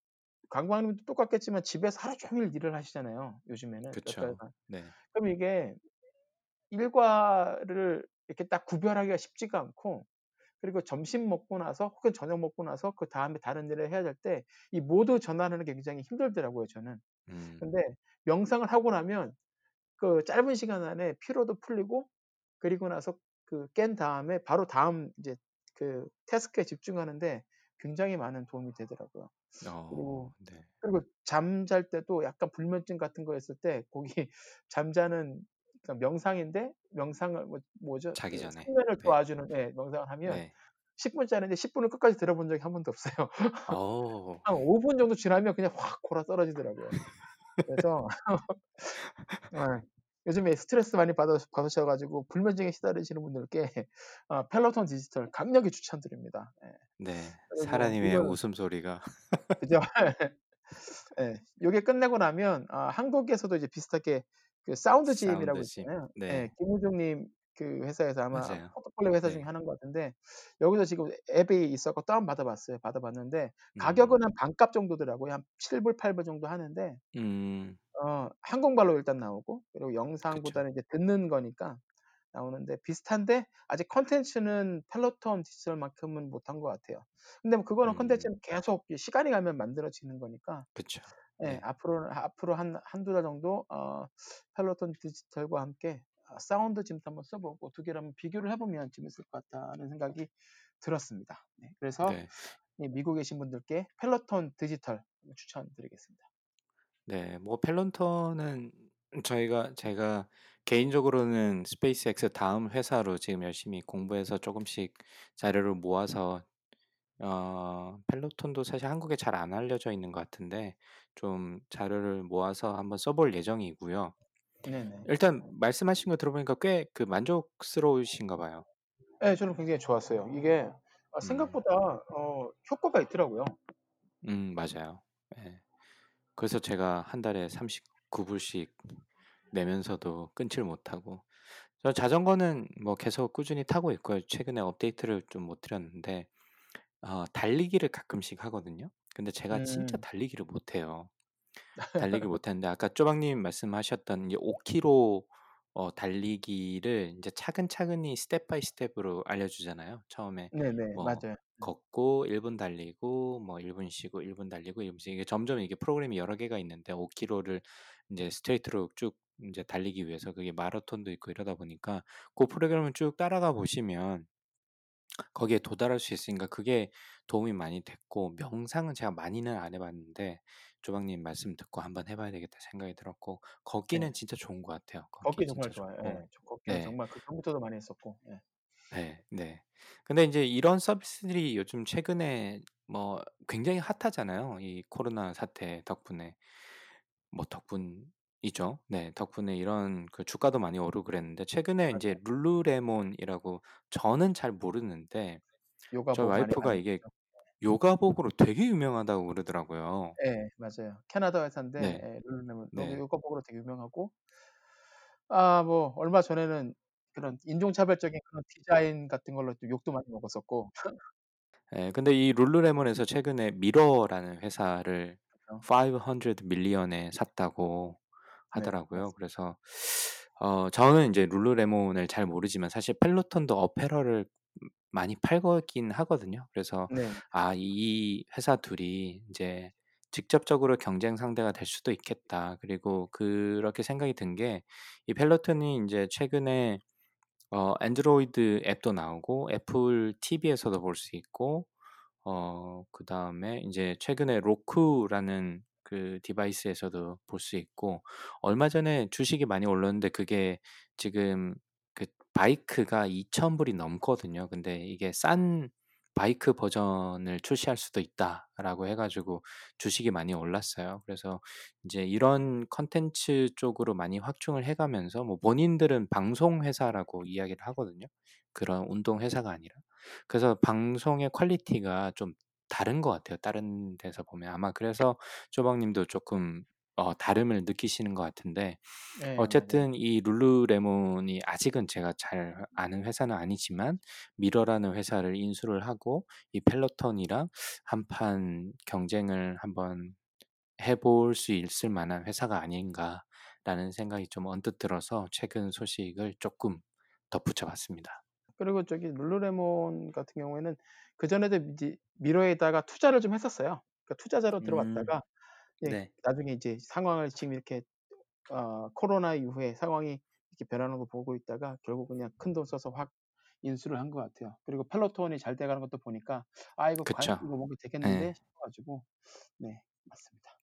강광님도 똑같겠지만 집에서 하루 종일 일을 하시잖아요 요즘에는 몇 그쵸. 네. 그럼 이게 일과를 이렇게 딱 구별하기가 쉽지가 않고 그리고 점심 먹고 나서 혹은 저녁 먹고 나서 그 다음에 다른 일을 해야 될 때 이 모두 전환하는 게 굉장히 힘들더라고요 저는. 음. 근데 명상을 하고 나면 그 짧은 시간 안에 피로도 풀리고 그리고 나서 그 깬 다음에 바로 다음 이제 그 태스크에 집중하는데 굉장히 많은 도움이 되더라고요. 그리고 어 네. 그리고 잠 잘 때도 약간 불면증 같은 거 있을 때 거기 [laughs] 잠자는 그러니까 명상인데 명상을 뭐 뭐죠? 자기 그 전에. 숙면을 네. 도와주는 예 명상을 하면 네. 10 분 짜리인데 10 분을 끝까지 들어본 적이 한 번도 없어요. [laughs] 어. 한5분 정도 지나면 그냥 확 골아 떨어지더라고요. 그래서 [laughs] 예 요즘에 스트레스 많이 받으 받으셔 가지고 불면증에 시달리시는 분들께 어 펠로톤 디지털 강력히 추천드립니다. 예. 네. 그리고 사라님의 이걸 웃음소리가. 그죠? [laughs] 예. 요게 끝내고 나면 아 한국에서도 이제 비슷하게 그 사운드짐이라고 사운드짐. 있잖아요. 예. 네. 김우중 님 그 회사에서 아마 맞아요. 포트폴리오 회사 중에 네. 하는 것 같은데 여기서 지금 앱이 있어 갖고 다운 받아 봤어요. 받아 봤는데 음. 가격은 한 반값 정도더라고요. 한 7 불, 8불 정도 하는데 음. 어 한국말로 일단 나오고 그리고 그쵸. 영상보다는 이제 듣는 거니까 나오는데 비슷한데 아직 콘텐츠는 펠로톤 디지털만큼은 못한 것 같아요. 근데 뭐 그거는 음. 콘텐츠는 계속 이 시간이 가면 만들어지는 거니까 그쵸. 예 네. 앞으로는 앞으로 한1-2달 정도 어 펠로톤 디지털과 함께 아 사운드 짐도 한번 써 보고 2 개를 한번 비교를 해 보면 재밌을 것 같다는 생각이 들었습니다. 네. 그래서 네. 이 미국에 계신 분들께 펠로톤 디지털 추천드리겠습니다. 네. 뭐 펠로톤은 저희가 제가 개인적으로는 스페이스X 다음 회사로 지금 열심히 공부해서 쪼금씩 자료를 모아서 어 펠로톤도 사실 한국에 잘 안 알려져 있는 것 같은데 좀 자료를 모아서 한번 써 볼 예정이고요. 네네. 일단 말씀하신 거 들어보니까 꽤 그 만족스러우신가 봐요. 예. 저는 굉장히 좋았어요. 이게 아 음. 생각보다 어 효과가 있더라고요. 음 맞아요. 예. 그래서 제가 1 달에 39 불씩 내면서도 끊지를 못하고 저 자전거는 뭐 계속 꾸준히 타고 있고요. 최근에 업데이트를 좀 못 드렸는데 어 달리기를 가끔씩 하거든요. 근데 제가 진짜 음. 달리기를 못해요. 달리기를 [laughs] 못하는데 아까 쪼박님 말씀하셨던 이제 5 킬로 어 달리기를 인제 차근차근히 step by step으로 알려주잖아요. 처음에 네네. 뭐 맞아요. 네. 걷고 1 분 달리고 뭐 1 분 쉬고 1 분 달리고 이러면서 이게 점점 이게 프로그램이 여러 개가 있는데 5 킬로를 인제 스트레이트로 쭉 인제 달리기 위해서 그게 마라톤도 있고 이러다 보니까 고 프로그램을 쭉 따라가 보시면 거기에 도달할 수 있으니까 그게 도움이 많이 됐고 명상은 제가 많이는 안 해봤는데 조박님 말씀 듣고 한번 해봐야 되겠다 생각이 들었고 걷기는 네. 진짜 좋은 것 같아요. 걷기 걷기 정말 좋아요. 좋고. 예. 저 걷기는 네. 정말 그 전부터도 많이 했었고. 예. 네, 네. 근데 이제 이런 서비스들이 요즘 최근에 뭐 굉장히 핫하잖아요. 이 코로나 사태 덕분에. 뭐 덕분 이죠. 네, 덕분에 이런 그 주가도 많이 오르고 그랬는데 최근에 맞아요. 이제 룰루레몬이라고 저는 잘 모르는데 저희 요가복 많이 와이프가 이게 만들죠. 요가복으로 되게 유명하다고 그러더라고요. 예, 맞아요. 캐나다 회사인데 네. 예, 룰루레몬 네. 요가 요가복으로 되게 유명하고 아, 뭐 얼마 전에는 그런 인종차별적인 그런 디자인 같은 걸로 또 욕도 많이 먹었었고. 예, 근데 이 룰루레몬에서 최근에 미러라는 회사를 그쵸. 500 밀리언에 샀다고 네, 하더라고요. 맞습니다. 그래서 어 저는 이제 룰루레몬을 잘 모르지만 사실 펠로톤도 어패럴을 음 많이 팔긴 하거든요. 그래서 네. 아, 이 회사 둘이 이제 직접적으로 경쟁 상대가 될 수도 있겠다. 그리고 그렇게 생각이 든 게 이 펠로톤이 인제 최근에 어 안드로이드 앱도 나오고 애플 TV에서도 볼 수 있고 어 그다음에 인제 최근에 로쿠라는 그 device에서도 볼 수 있고 얼마 전에 주식이 많이 올랐는데 그게 지금 그 바이크가 2,000 불이 넘거든요. 근데 이게 싼 바이크 버전을 출시할 수도 있다라고 해 가지고 주식이 많이 올랐어요. 그래서 이제 이런 콘텐츠 쪽으로 많이 확충을 해 가면서 뭐 본인들은 방송 회사라고 이야기를 하거든요. 그런 운동 회사가 아니라. 그래서 방송의 quality가 좀 다른 것 같아요, 다른 데서 보면. 아마 그래서 조박님도 쪼끔 어 다름을 느끼시는 것 같은데 예, 맞아요. 어쨌든 이 룰루레몬이 아직은 제가 잘 아는 회사는 아니지만 미러라는 회사를 인수를 하고 이 펠로톤이랑 한판 경쟁을 한번 해 볼 수 있을 만한 회사가 아닌가라는 생각이 좀 언뜻 들어서 최근 소식을 쪼끔 덧붙여 봤습니다. 그리고 저기 룰루레몬 같은 경우에는 그 전에도 이제 미러에다가 투자를 좀 했었어요. 그러니까 투자자로 음. 들어갔다가 예, 네. 나중에 이제 상황을 지금 이렇게 어 코로나 이후에 상황이 이렇게 변하는 걸 보고 있다가 결국 그냥 큰 돈 써서 확 인수를 한 것 같아요. 그리고 펠로톤이 잘 돼 가는 것도 보니까 '아 이거 과연. 이거 뭔가 되겠는데?' 예. 싶어 가지고 네, 맞습니다.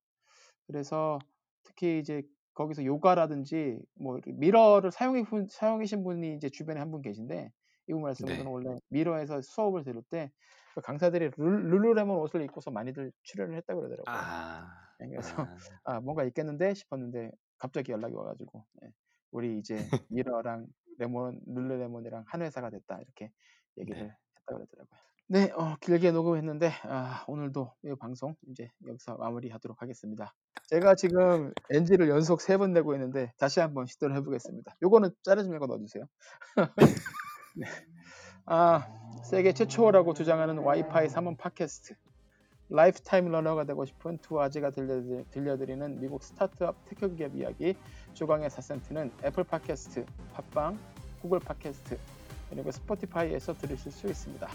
그래서 특히 이제 거기서 요가라든지 뭐 미러를 사용해 분 사용하신 분이 이제 주변에 한 분 계신데 이분 말씀으로는 네. 원래 미러에서 수업을 들을 때그 강사들이 룰 룰루레몬 옷을 입고서 많이들 출연을 했다고 그러더라고요. 아. 예, 그래서 아. [laughs] '아, 뭔가 있겠는데?' 싶었는데 갑자기 연락이 와 가지고 예, "우리 이제 미러랑 레몬 룰루레몬이랑 한 회사가 됐다." 이렇게 얘기를 네. 했다고 그러더라고요. 네, 어 길게 녹음했는데 아, 오늘도 이 방송 이제 여기서 마무리하도록 하겠습니다. 제가 지금 NG를 연속 3번 내고 있는데 다시 한번 시도를 해 보겠습니다. 요거는 자르지 말고 넣어 주세요. [laughs] 네. 아, 세계 최초라고 주장하는 와이파이 3원 팟캐스트. lifetime learner가 되고 싶은 두 아재가 들려드리, 들려드리 는 미국 스타트업 tech 기업 이야기 조강의 4센트는 애플 팟캐스트, 팟빵, 구글 팟캐스트, 그리고 스포티파이에서 들으실 수 있습니다.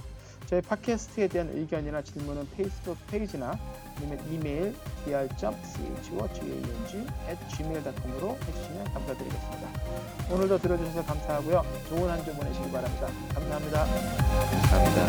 저희 팟캐스트에 대한 의견이나 질문은 페이스북 페이지나 아니면 이메일 dr.chogang@gmail.com으로 해주시면 감사드리겠습니다. 오늘도 들어주셔서 감사하고요. 좋은 한 주 보내시기 바랍니다. 감사합니다. 감사합니다.